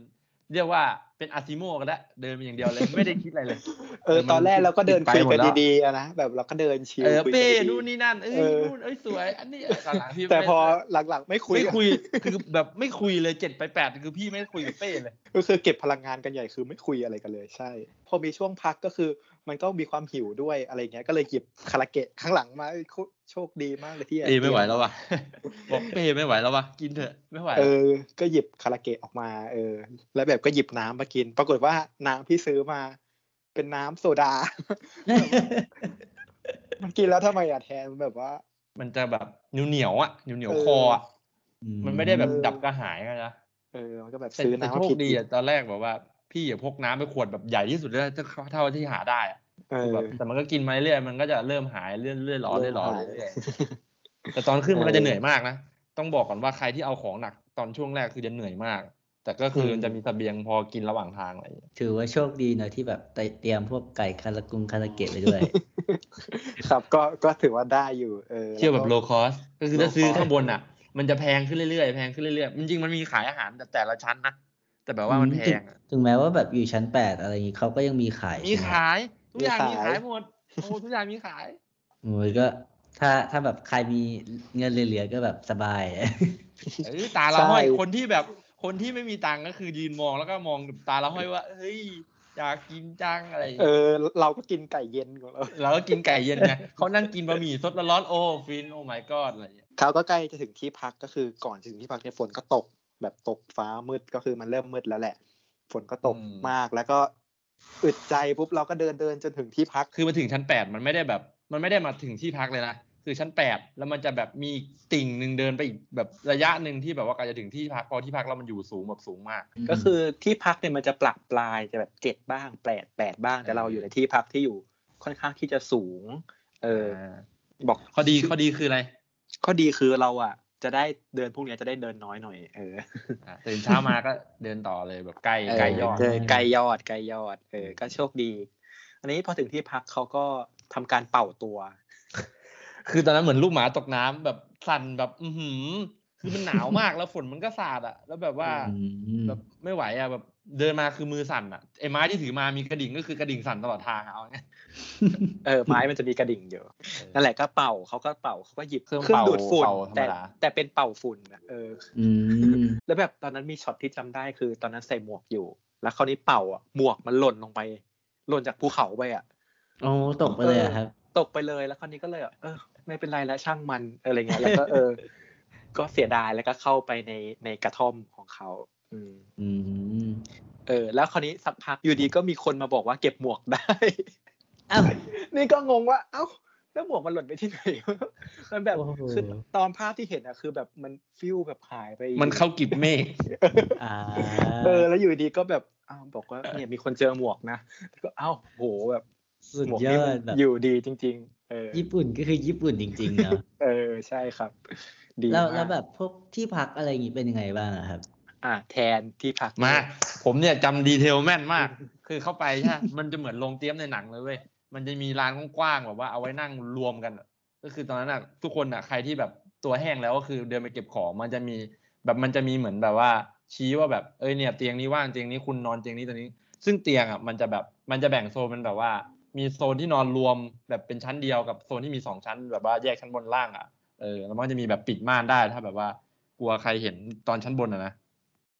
เรียกว่า เป็นอาซิโมก็ได้เดินไปอย่างเดียวเลยไม่ได้คิดอะไรเลย เออ ตอนแรกเราก็เดินคุยไปหมกัดนแล้วดีๆอะนะแบบเราก็เดินชิลเออคุยกัเป้ดีๆนู่นนี่นั่นเอ้ยเออนู่นเอ้ยสวย อันนี้ตอนหลังพี่แต่ไม่พอหลังๆ ไม่คุยไม่คุยคือแบบไม่คุยเลยเจ็ดไปแปดคือพี่ไม่คุยกับเป้เลย ก็คือเก็บพลังงานกันใหญ่คือไม่คุยอะไรกันเลยใช่ พอมีช่วงพักก็คือมันก็มีความหิวด้วยอะไรเงี้ยก็เลยหยิบคาราเกะข้างหลังมาเอ้ยโคโชคดีมากเลยที่เป้ไม่ไหวแล้วว่ะบอกเป้ไม่ไหวแล้วว่ะกินเถอะไม่ไหวเออ ก็หยิบคาราเกะออกมา เออ แล้วแบบก็หยิบน้ำมากิน ปรากฏว่าน้ำที่ซื้อมา เป็นน้ำโซดา มันกินแล้วทำไมอะแทนแบบว่า มันจะแบบเหนียวเหนียวๆอะเหนียวเหนียวเออคออะมันไม่ได้แบบเออดับกระหายกันนะเออมันก็แบบแต่ซื้อแต่น้ำโชมาคผิดดีอะตอนแรกแบบว่า พี่อย่าพกน้ำไปขวดแบบใหญ่ที่สุดเลยเท่าเท่าที่หาได้อะเออแบบแต่มันก็กินมาเรื่อยๆมันก็จะเริ่มหายเรื่อยๆเรื่อยๆร้อนเริ่เรื่อยมๆร้อนหายเรื่อยๆแต่ตอนขึ้นมันก็จะเหนื่อยมากนะต้องบอกก่อนว่าใครที่เอาของหนักตอนช่วงแรกคือจะเหนื่อยมาก แต่ก็คือมันจะมีเสบียงพอกินระหว่างทางอะไรอย่างเงี้ยถือว่าโชคดีหน่อยที่แบบเตรียมพวกไก่คารากุงคาราเกะไปด้วย ครับก็ก็ถือว่าได้อยู่เออเที่ยวแบบล้โลวก็คอสก็คือถ้า low ซื้อ cost ข้างบนอะ มันจะแพงขึ้นเรื่อยๆแพงขึ้นเรื่อยๆจริงๆมันมีขายอาหารแต่แต่ละชั้นนะแต่แบบว่ามันแพงอะถึงแม้ว่าแบบอยู่ชั้นแปดอะไรอย่างงี้เขาก็ยังมีขาย มีใช่ไหขายทุกอย่างมีมีขายขายหมดโอ้ทุกอย่างมีขายโอ้ยก็ถ้าถ้าแบบใครมีเงินเหลือๆก็แบบสบายเออตาละห้อยคนที่แบบ คนที่ไม่มีตังค์ก็คือยืนมองแล้วก็มองตาละห้อยว่าเฮ้ยอยากกินจังอะไรอย่างเอเงี้ยอเราก็กินไก่เย็นของเราแล้วก็กินไก่เย็นไงเขานั่งกินบะหมี่สดร้อนๆโอ้ฟินโอ้ my god อะไรอย่างเงี้ยเขาก็ใกล้จะถึงที่พักก็คือก่อนจะถึงที่พักเนี่ยฝนก็ตก แบบตกฟ้ามืดก็คือมันเริ่มมืดแล้วแหละ ฝนก็ตกมากแล้วก็อึดใจปุ๊บเราก็เดินเดินจนถึงที่พักคือมาถึงชั้นแปดมันไม่ได้แบบ มันไม่ได้มาถึงที่พักเลยนะ คือชั้นแปดแล้วมันจะแบบมีติ่งหนึ่งเดินไปอีกแบบระยะหนึ่งที่แบบว่าการจะถึงที่พักพอที่พักแล้วมันอยู่สูงแบบสูงมาก ก็คือที่พักเนี่ยมันจะปรับปลายจะแบบเจ็ดบ้างแปดแปดบ้างแต่เราอยู่ในที่พักที่อยู่ค่อนข้างที่จะสูง เออบอกข้อดีข้อดีคืออะไรข้อดีคือเราอะ จะได้เดินพวกเนี้ยจะได้เดินน้อยหน่อย เอออะตื่นเช้ามาก็เดินต่อเลยแบบใกล้ใกล้ยอดเไกลยอดไกลยอด เออ ก็โชคดี อันนี้พอถึงที่พักเขาก็ทำการเป่าตัว คือตอนนั้นเหมือนลูกหมาตกน้ำแบบสั่นแบบอือหือคือมันหนาวมากแล้วฝนมันก็สาดอะ แล้วแบบว่าอืมแบบไม่ไหวอะแบบเดินมาคือมือสั่นอะไอ้ไม้ที่ถือมามีกระดิ่งก็คือกระดิ่งสั่นตลอดทางอะเอาไงเออไม้มันจะมีกระดิ่งอยู่นั่นแหละก็เป่าเขาก็เป่าเขาก็หยิบเครื่องเป่าดูดฝุ่นเป่าธรรมแต่ดาแต่เป็นเป่าฝุ่นอะเอออืมแล้วแบบตอนนั้นมีช็อตที่จำได้คือ ตอนนั้นใส่หมวกอยู่ แล้วคราวนี้เป่าอะหมวกมันหล่นลงไป หล่นจากภูเขาไปอะโอ้ตกไปเลยอะครับ ตกไปเลยแล้วคราวนี้ก็เลยแบบเออ ไม่เป็นไรแล้วช่างมันอะไรเงี้ยแล้วก็เออ ก็เสียดายแล้วก็เข้าไปในในกระท่อมของเขาอืมอืมเออ แล้วคราวนี้สักพักอยู่ดีก็มีคนมาบอกว่าเก็บหมวกได้อ้าวนี่ก็งงว่า เอ้าแล้วหมวกมันหล่นไปที่ไหน มันแบบโอ้โหคือตอนภาพที่เห็นอะคือแบบมันฟิวแบบหายไป มันเข้ากิบเมฆอ่าเออ แล้วอยู่ดีก็แบบอ้าวบอกว่าเนี่ยมีคนเจอหมวกนะแล้วก็เอ้าโหแบบสุดหมวกยนี่อมัดนแบบอยู่ดีจริงๆเออ ญี่ปุ่นก็คือญี่ปุ่นจริงๆเนาะเออใช่ครับ ดีแล้วมากแล้วแบบพวกที่พักอะไรอย่างงี้เป็นยังไงบ้างอะครับ อะแทนที่พักมา ผมเนี่ยจำดีเทลแม่นมาก คือเข้าไปใช่มันจะเหมือนโรงเตรียมในหนังเลยเว้ยมันจะมีร้านกว้างๆแบบว่าเอาไว้นั่งรวมกันอะก็คือตอนนั้นอะทุกคนอะใครที่แบบตัวแห้งแล้วก็คือเดินไปเก็บของมันจะมีแบบมันจะมีเหมือนแบบว่า ชี้ว่าแบบเอ้ยเนี่ยเตียงนี้ว่างเตียงนี้คุณนอนเตียงนี้ตัวนี้ ซึ่งเตียงอะมันจะแบบมันจะแบ่งโซนเป็นแบบว่า มีโซนที่นอนรวมแบบเป็นชั้นเดียวกับโซนที่มีสองชั้น แบบว่าแยกชั้นบนล่างอะเออแล้วมันก็จะมีแบบปิดม่านได้ถ้าแบบว่า กลัวใครเห็นตอนชั้นบนอะนะ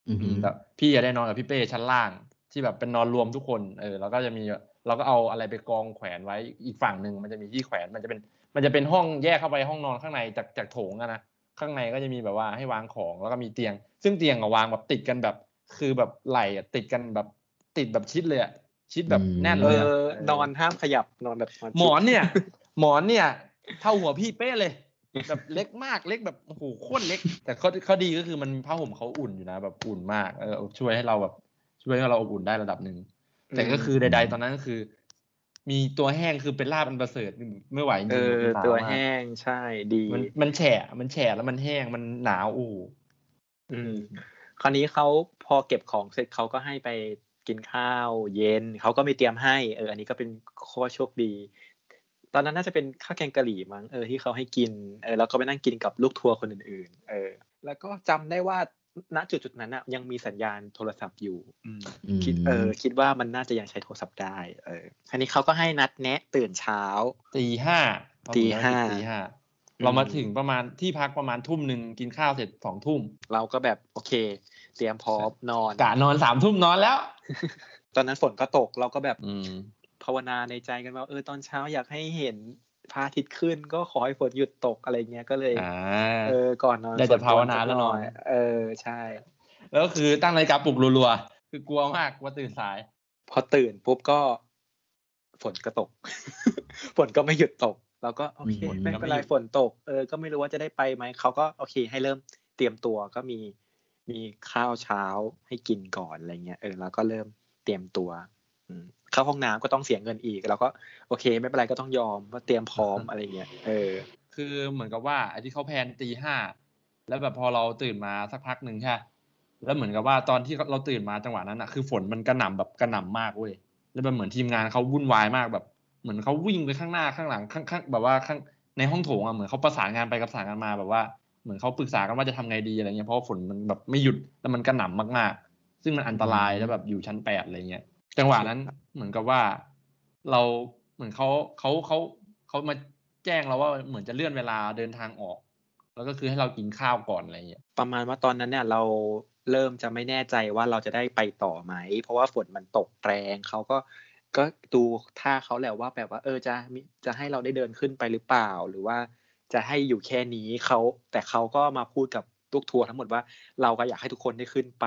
อือหือแบบพี่จะได้นอนกับพี่เป้ชั้นล่าง ที่แบบเป็นนอนรวมทุกคน เออ แล้วก็จะมีเราก็เอาอะไรไปกองแขวนไว้อีกฝั่งหนึ่งมันจะมีที่แขวนมันจะเป็น มันจะเป็นห้องแยกเข้าไปห้องนอนข้างในจากจากโถงอะนะข้างในก็จะมีแบบว่าให้วางของแล้วก็มีเตียง ซึ่งเตียงอะวางแบบติดกันแบบ คือแบบไหล่อะติดกันแบบติดแบบชิดเลยอะ ชิดแบบแน่นเอเลยอะอนอนห้ามขยับนอนแบบหมอนเนี่ย หมอนเนี่ย เท่าหัวพี่เป้เลยแบบเล็กมากเล็กแบบโอ้โหโคตรเล็ก แต่ข้อข้อดีก็คือมันผ้าห่มเขาอุ่นอยู่นะ แบบอุ่นมากเออช่วยให้เราแบบ ช่วยให้เราอบอุ่นได้ระดับหนึ่งแต่ก็คือใด ๆ ตอนนั้นก็คือ มีตัวแห้งคือเป็นลาบอันประเสริฐไม่ไหวจริงเออมันหนาวตัวมากแห้งใช่ดีมันมันแฉะมันแฉะแล้วมันแห้งมันหนาวอู้อืม คราวนี้เขาพอเก็บของเสร็จเขาก็ให้ไป กินข้าว เย็นเขาก็มีเตรียมให้เอออันนี้ก็เป็นข้อโชคดี ตอนนั้นน่าจะเป็นข้าวแกงกะหรี่มั้งเออที่เขาให้กินเออแล้วก็ไปนั่งกินกับลูกทัวร์คนอื่นๆ เออ แล้วก็จำได้ว่าณจุดจุดๆนั้นอะยังมีสัญญาณโทรศัพท์อยู่อืมคิดเออ คิดว่ามันน่าจะยังใช้โทรศัพท์ได้ เอออันนี้เขาก็ให้นัดแนะตื่นเช้าตีห้าตีห้าตีห้าเรามาถึงประมาณที่พักประมาณทุ่มหนึ่งกินข้าวเสร็จสองทุ่ม เราก็แบบโอเค เตรียมพร้อมนอนกะนอนสามทุ่มนอนแล้ว ตอนนั้นฝนก็ตกเราก็แบบอืมภาวนาในใจกันว่าเออตอนเช้าอยากให้เห็นพระอาทิตย์ขึ้นก็ขอให้ฝนหยุดตกอะไรเงี้ยก็เลยอ่าเออก่อนนอนได้แต่ภาวนาแล้วนอนสักหยเออใช่ แล้วก็คือตั้งนาฬิกาปลุกรัวๆคือกลัวมากว่าตื่นสาย พอตื่นปุ๊บก็ ฝนก็ตก ฝนก็ไม่หยุดตกเราก็โอเคฝนก็ไม่ไม่เป็นไรหยุดฝนตกเออก็ไม่รู้ว่าจะได้ไปไหมเขาก็โอเค ให้เริ่มเตรียมตัวก็มี มีข้าวเช้าให้กินก่อนอะไรเงี้ยเออแล้วก็เริ่มเตรียมตัวอืมเข้าห้องน้ำก็ต้องเสียเงินอีก แล้วก็โอเค ไม่เป็นไรก็ต้องยอมว่าเตรียมพร้อมอะไรเงี้ยเออ คือเหมือนกับว่าไอ้ที่เขาแพลนตีห้าแล้วแบบพอเราตื่นมาสักพักหนึ่งใช่ปะแล้วเหมือนกับว่าตอนที่เราตื่นมาจังหวะนั้นอะคือฝนมันกระหน่ำแบบกระหน่ำมากเว้ยแล้วแบบเหมือนทีมงานเขาวุ่นวายมากแบบ เหมือนเขาวิ่งไปข้างหน้าข้างหลังข้างข้างแบบว่าข้างในห้องโถงอะเหมือนเขาประสานงานไปกับประสานงานมาแบบว่า เหมือนเขาปรึกษากันว่าจะทำไงดีอะไรเงี้ยเพราะว่าฝนมันแบบไม่หยุดแล้วมันกระหน่ำมากๆ ซึ่งมันอันตรายแล้วแบบอยู่ชั้นแปดอะไรเงี้ยจังหวะนั้นเหมือนกับว่าเราเหมือนเขาเขาเขาเขามาแจ้งเราว่าเหมือนจะเลื่อนเวลาเดินทางออก แล้วก็คือให้เรากินข้าวก่อนอะไรเงี้ยประมาณว่าตอนนั้นเนี่ยเราเริ่มจะไม่แน่ใจว่าเราจะได้ไปต่อไหม เพราะว่าฝนมันตกแรงเขาก็ก็ดูท่าเขาแหละว่าแบบว่า เออจะมีจะให้เราได้เดินขึ้นไปหรือเปล่าหรือว่า จะให้อยู่แค่นี้เขาแต่เขาก็มาพูดกับลูกทัวร์ทั้งหมดว่าเราก็อยากให้ทุกคนได้ขึ้นไป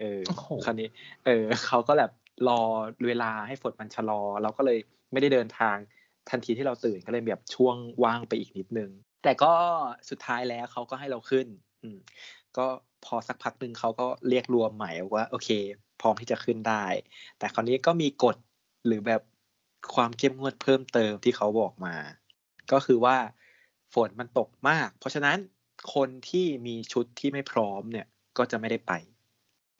เออโอ้โหคราวนี้ เออเขาก็แบบรอเวลาให้ฝนมันชะลอ เราก็เลยไม่ได้เดินทางทันทีที่เราตื่นก็เลยแบบช่วงว่างไปอีกนิดนึง แต่ก็สุดท้ายแล้วเขาก็ให้เราขึ้น อืม ก็พอสักพักหนึ่งเขาก็เรียกรวมใหม่ว่า โอเค พร้อมที่จะขึ้นได้ แต่คราวนี้ก็มีกฎหรือแบบความเข้มงวดเพิ่มเติมที่เขาบอกมา ก็คือว่า ฝนมันตกมาก เพราะฉะนั้นคนที่มีชุดที่ไม่พร้อมเนี่ยก็จะไม่ได้ไป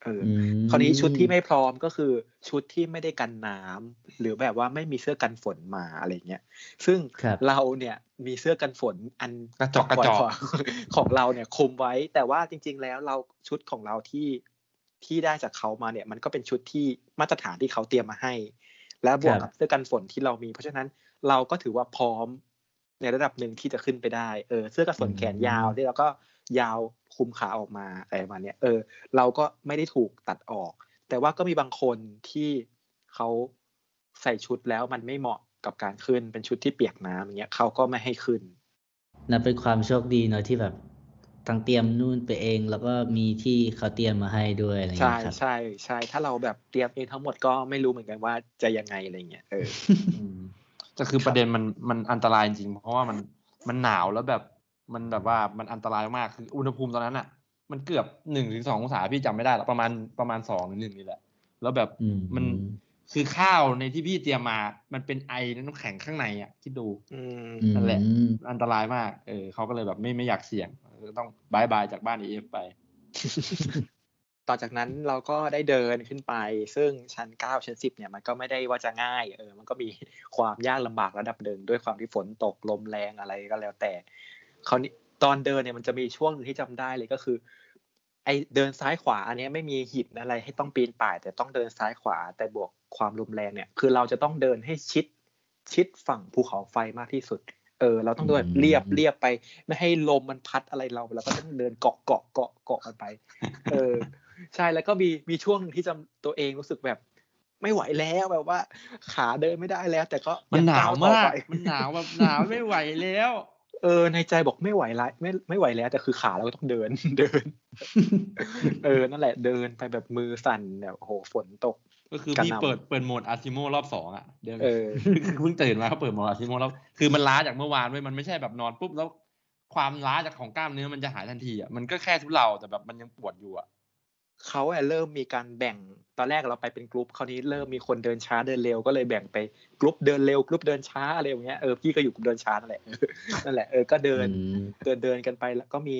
เอออืมคราวนี้ชุดที่ไม่พร้อมก็คือชุดที่ไม่ได้กันน้ำหรือแบบว่าไม่มีเสื้อกันฝนมาอะไรเงี้ยซึ่งครับเราเนี่ยมีเสื้อกันฝนอันกระจอกกระจอกของของเราเนี่ยคุมไว้ แต่ว่าจริง ๆ แล้วเราชุดของเราที่ที่ได้จากเขามาเนี่ย มันก็เป็นชุดที่มาตรฐานที่เขาเตรียมมาให้ และบวกครับกับเสื้อกันฝนที่เรามี เพราะฉะนั้นเราก็ถือว่าพร้อม ในระดับหนึ่งที่จะขึ้นไปได้เออเสื้อกันฝนแขนยาวที่เราก็ยาวคุมขาออกมาอะไรประมาณเนี้ยเออ เราก็ไม่ได้ถูกตัดออก แต่ว่าก็มีบางคนที่เขาใส่ชุดแล้วมันไม่เหมาะกับการขึ้นเป็นชุดที่เปียกน้ำอย่างเงี้ยเขาก็ไม่ให้ขึ้นนับเป็นความโชคดีเนาะที่แบบทั้งเตรียมนู่นไปเอง แล้วก็มีที่เขาเตรียมมาให้ด้วยอะไรอย่างใช่เงี้ยครับใช่ใช่ถ้าเราแบบเตรียมเองทั้งหมดก็ไม่รู้เหมือนกันว่าจะยังไงอะไรเงี้ยเออ อืมแต่คือประเด็นมันมันอันตรายจริง เพราะว่ามันมันหนาวแล้วแบบมันแบบว่ามันอันตรายมากคืออุณหภูมิตอนนั้นอะ มันเกือบหนึ่งถึงสององศาพี่จำไม่ได้หรอกประมาณประมาณสองหรือหนึ่งนี่แหละ แล้วแบบอืมมันคือข้าวในที่พี่เตรียมมา มันเป็นไอน้ำแข็งข้างในอะคิดดูอืมนั่นแหละอืมอันตรายมาก เออเขาก็เลยแบบไม่ไม่อยากเสี่ยงเออต้องบายบายจากบ้านเอฟไป ต่อจากนั้นเราก็ได้เดินขึ้นไป ซึ่งชั้นเก้าชั้นสิบเนี่ยมันก็ไม่ได้ว่าจะง่ายเออมันก็มีความยากลำบากระดับหนึ่งด้วยความที่ฝนตกลมแรงอะไรก็แล้วแต่คราวนี้ตอนเดินเนี่ยมันจะมีช่วงหนึงที่จำได้เลยก็คือ ไอเดินซ้ายขวาอันเนี้ยไม่มีหินอะไรให้ต้องปีนป่าย แต่ต้องเดินซ้ายขวาแต่บวกความลมแรงเนี่ย คือเราจะต้องเดินให้ชิดชิดฝั่งภูเขาไฟมากที่สุดเออเราต้องเดินอืมเรียบเรียบไป ไม่ให้ลมมันพัดอะไรเราเราก็ต้องเดินเกาะเกาะเกาะเกาะกันไป เออ ใช่แล้วก็มีมีช่วงหนึ่งที่จำตัวเองรู้สึกแบบ ไม่ไหวแล้วแบบว่า ขาเดินไม่ได้แล้ว แต่ก็มันหนาวยังก้ต่อมากไปมันหนาวแบบหนาวไม่ไหวแล้ว เออ ในใจบอกไม่ไหวละไม่ไม่ไหวแล้ว แต่คือขาเราก็ต้องเดินเดิน เออนั่นแหละเดินไปแบบมือสั่นแบบโอ้โหฝนตกก็คือกันพี่นำเปิดเปิดโหมดอาซิโมรอบสองอะเดี๋ยวเออเพิ่งตื่นมาเขาเปิดโหมดอาซิโมรอบคือมันล้าจากเมื่อวานเว้ยมันไม่ใช่แบบนอนปุ๊บแล้วความล้าจากของกล้ามเนื้อมันจะหายทันทีอะมันก็แค่ทุเลาแต่แบบมันยังปวดอยู่อะ เขาอะเริ่มมีการแบ่งตอนแรกเราไปเป็นกลุ่มคราวนี้เริ่มมีคนเดินช้าเดินเร็วก็เลยแบ่งไปกลุ่มเดินเร็วกลุ่มเดินช้าอะไรอย่างเงี้ยเออพี่ก็อยู่กลุ่มเดินช้านั่นแหละนั่นแหละเออก็เดินอืมเดินเดินกันไปแล้วก็มี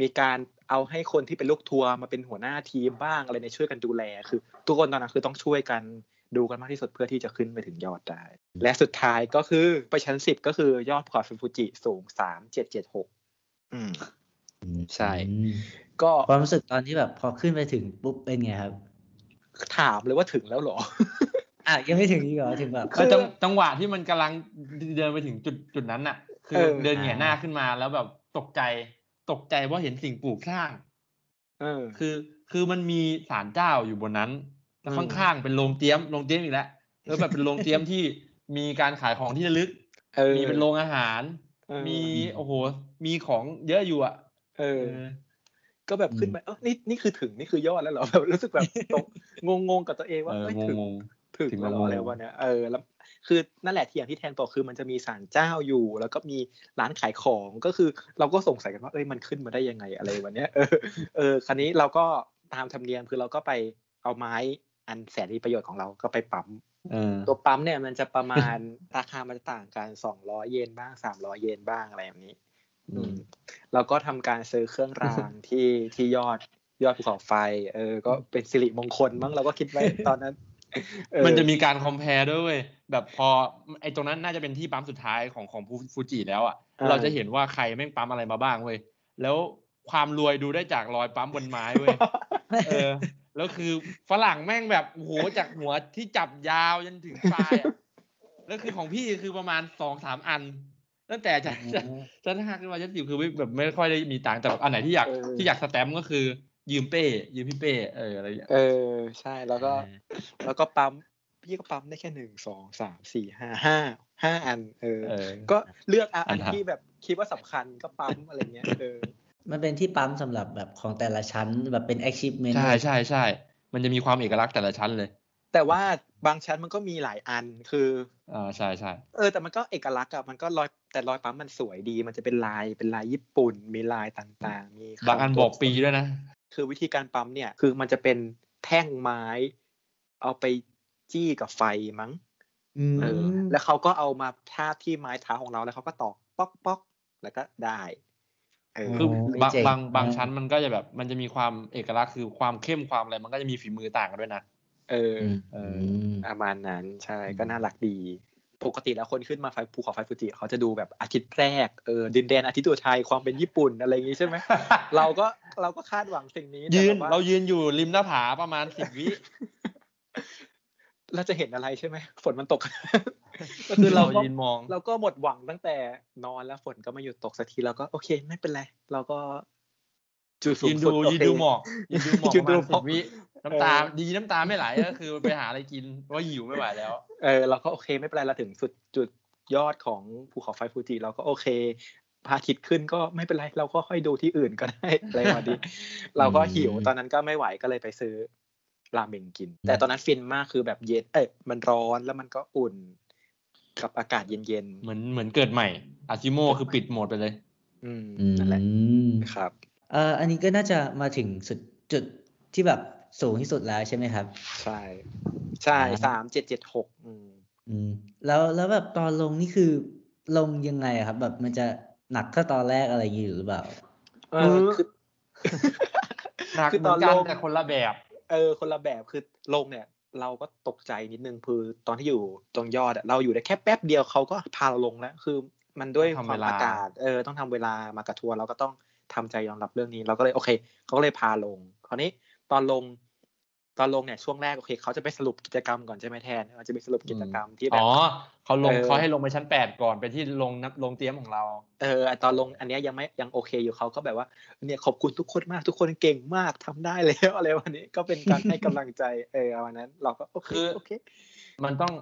มีการเอาให้คนที่เป็นลูกทัวร์มาเป็นหัวหน้าทีมบ้างอะไรในยช่วยกันดูแลคือ ทุกคนตอนนั้นคือต้องช่วยกันดูกันมากที่สุดเพื่อที่จะขึ้นไปถึงยอดได้ และสุดท้ายก็คือไปชั้นสิบก็คือยอดภูเขาฟูจิสูงสามเจ็ดเจ็ดหกอืมใช่อืม ก็ความรู้สึกตอนที่แบบพอขึ้นไปถึงปุ๊บเป็นไงครับ ถามเลยว่าถึงแล้วเหรอ อะยังไม่ถึงอีกเหรอถึงแบบคือจังจังหวะที่มันกำลังเดินไปถึงจุดจุดนั้นน่ะ คือเออเดินแหงนหน้าขึ้นมาแล้วแบบตกใจตกใจว่าเห็นสิ่งปลูกสร้างเออ คือคือมันมีศาลเจ้าอยู่บนนั้นแล้วอืมข้างๆเป็นโรงเตรียมโรงเตรียมอีกแล้วแล้วแบบเป็นโรงเตรียมที่มีการขายของที่ระลึกเออมีเป็นโรงอาหารเออมีโอ้โห มีของเยอะอยู่อะ เอเอออ ก็แบบขึ้นไปเออนี่นี่คือถึงนี่คือยอดแล้วเหรอแบบรู้สึกแบบตกงงงๆกับตัวเองว่าเออเอ้ยงถึงงถึงถึงแล้วแล้วอะไรงงวะเนี่ยเออแล้วคือนั่นแหละที่อย่างที่แทนบอกคือมันจะมีศาลเจ้าอยู่ แล้วก็มีร้านขายของก็คือ เราก็สงสัยกันว่าเอ้ยมันขึ้นมาได้ยังไงอะไรวันเนี้ยเออเออคราวนี้เราก็ตามธรรมเนียมคือเราก็ไปเอาไม้อันแสนมีประโยชน์ของเราก็ไปปั๊มๆเออตัวปั๊มเนี่ยมันจะประมาณราคามันจะต่างกันสองร้อยเยนบ้างสามร้อยเยนบ้างอะไรแบบนี้ อืมเราก็ทำการซื้อเครื่องรางที่ที่ยอดยอดภูเขาไฟ เออ ก็เป็นสิริมงคลมั้งเราก็คิดไว้ตอนนั้นเออมันจะมีการคอมเพลด้วยเว้ยแบบพอไอ้ตรงนั้นน่าจะเป็นที่ปั๊มสุดท้ายของของฟูจิแล้วอะ เราจะเห็นว่าใครแม่งปั๊มอะไรมาบ้างเว้ย แล้วความรวยดูได้จากรอยปั๊มบนไม้เว้ย เออ แล้วคือฝรั่งแม่งแบบโอ้โหจากหัวที่จับยาวจนถึงปลายอะแล้วคือของพี่คือประมาณสองสามอัน ตั้งแต่ชั้นชั้นห้าขึ้นมาชั้นสิบคือไม่แบบไม่ค่อยได้มีตังค์แต่อันไหนที่อยากเออที่อยากสแตมป์ก็คือ ยืมเป้ยืมพี่เป้เอออะไรอย่างเงี้ยเออใช่แล้วก็ แล้วก็ปั๊มพี่ก็ปั๊มได้แค่หนึ่งสองสามสี่ห้าห้าห้าอัน เออเออก็เลือกเอาอันอันครับที่แบบคิดว่าสำคัญก็ปั๊มอะไรเงี้ยเออมันเป็นที่ปั๊มสำหรับแบบของแต่ละชั้นแบบเป็น achievement ใช่ใช่ใช่มันจะมีความเอกลักษณ์แต่ละชั้นเลย แต่ว่าบางชั้นมันก็มีหลายอันคืออ่าใช่ใช่เออแต่มันก็เอกลักษณ์อะมันก็รอยแต่รอยปั๊มมันสวยดี มันจะเป็นลายเป็นลายญี่ปุ่น มีลายต่างๆ มีคำบางอันบอกปีด้วยนะ คือวิธีการปั๊มเนี่ยคือมันจะเป็นแท่งไม้ เอาไปจี้กับไฟมั้งอืมเออแล้วเขาก็เอามาทาบที่ไม้เท้าของเราแล้วเขาก็ตอกป๊อกป๊อกแล้วก็ได้เออคือโอ้บางเจ๋งบางบางมากชั้นมันก็จะแบบ มันจะมีความเอกลักษณ์คือความเข้มความอะไรมันก็จะมีฝีมือต่างกันด้วยนะ เอออืมเออมประมาณนั้นใช่อืมก็น่ารักดี ปกติแล้วคนขึ้นมาไฟภูเขาไฟฟูจิเขาจะดูแบบอาทิตย์แรกเออดินแดนอาทิตย์ตัวไทยความเป็นญี่ปุ่นอะไรอย่างงี้ใช่ไหมเราก็เราก็คาดหวังสิ่งนี้แต่ยืนแบบว่เรายืนอยู่ริมหน้าผาประมาณสิบวิเราจะเห็นอะไรใช่ไหมฝนมันตกก็คือเราเราก็ยืนมองเราก็หมดหวังตั้งแต่นอนแล้วฝนก็ไม่หยุดตกสักทีเราก็โอเคไม่เป็นไรเราก็จุดสูยืงนสุดูดโอยืนเคดูหมอกยืนดูหมอกยืปนระดูมาณหมสิอกบวิ น้ำตาเออดีน้ำตาไม่ไหลก็คือไปหาอะไรกินเพราะว่าหิวไม่ไหวแล้ว เออเราก็โอเคไม่เป็นไรเราถึงสุดจุดยอดของภูเขาไฟฟูจิเราก็โอเคพระอาทิตย์ขึ้นก็ไม่เป็นไรเราก็ค่อยดูที่อื่นก็ได้อะไรแบบนี้เราก็หิวตอนนั้นก็ไม่ไหวก็เลยไปซื้อราเมงกิน แต่ตอนนั้นฟินมากคือแบบเย็นเอ้ยมันร้อนแล้วมันก็อุ่น กับอากาศเย็นเหมือนเหมือนเกิดใหม่อาชิโมคือปิดโหมดไปเลยๆอืมอืมนั่นแหละครับ เอ่ออันนี้ก็น่าจะมาถึงสุดจุดที่แบบ สูงที่สุดแล้วใช่ไหมครับ ใช่ ใช่อ่าสามเจ็ดเจ็ดหกอืมอืมแล้วแล้วแบบตอนลงนี่คือลงยังไงอะครับ แบบมันจะหนักก็ตอนแรกอะไรอย่างงี้อยู่หรือเปล่าเออคือหนักคือเหตมืออนนกันลงแต่คนละแบบ เออ คนละแบบคือลงเนี่ย เราก็ตกใจนิดนึงคือตอนที่อยู่ตรงยอดอะเราอยู่ได้แค่แป๊บเดียวเขาก็พาเราลงแล้ว คือมันด้วยต้องคทำวามเวลาอากาศเออต้องทำเวลามากระทัวร์เราก็ต้องทำใจยอมรับเรื่องนี้ เราก็เลยโอเคเขาก็เลยพาลง คราวนี้ ตอนลงตอนลงเนี่ยช่วงแรกโอเคเขาจะไปสรุปกิจกรรมก่อนใช่ไหมแทนเขาจะไปสรุปกิจกรรมที่แบบอ๋อเขาลงเออเขาให้ลงไปชั้นแปดก่อนไปที่ลงนับลงเตรียมของเราเออตอนลงอันเนี้ยยังไม่ยังโอเคอยู่เขาก็แบบว่าเนี่ยขอบคุณทุกคนมากทุกคนเก่งมากทำได้แล้วอะไรวันนี้ก็เป็นการให้กำลังใจเออวันนั้น เราก็โอเคคือโอเค มันต้อง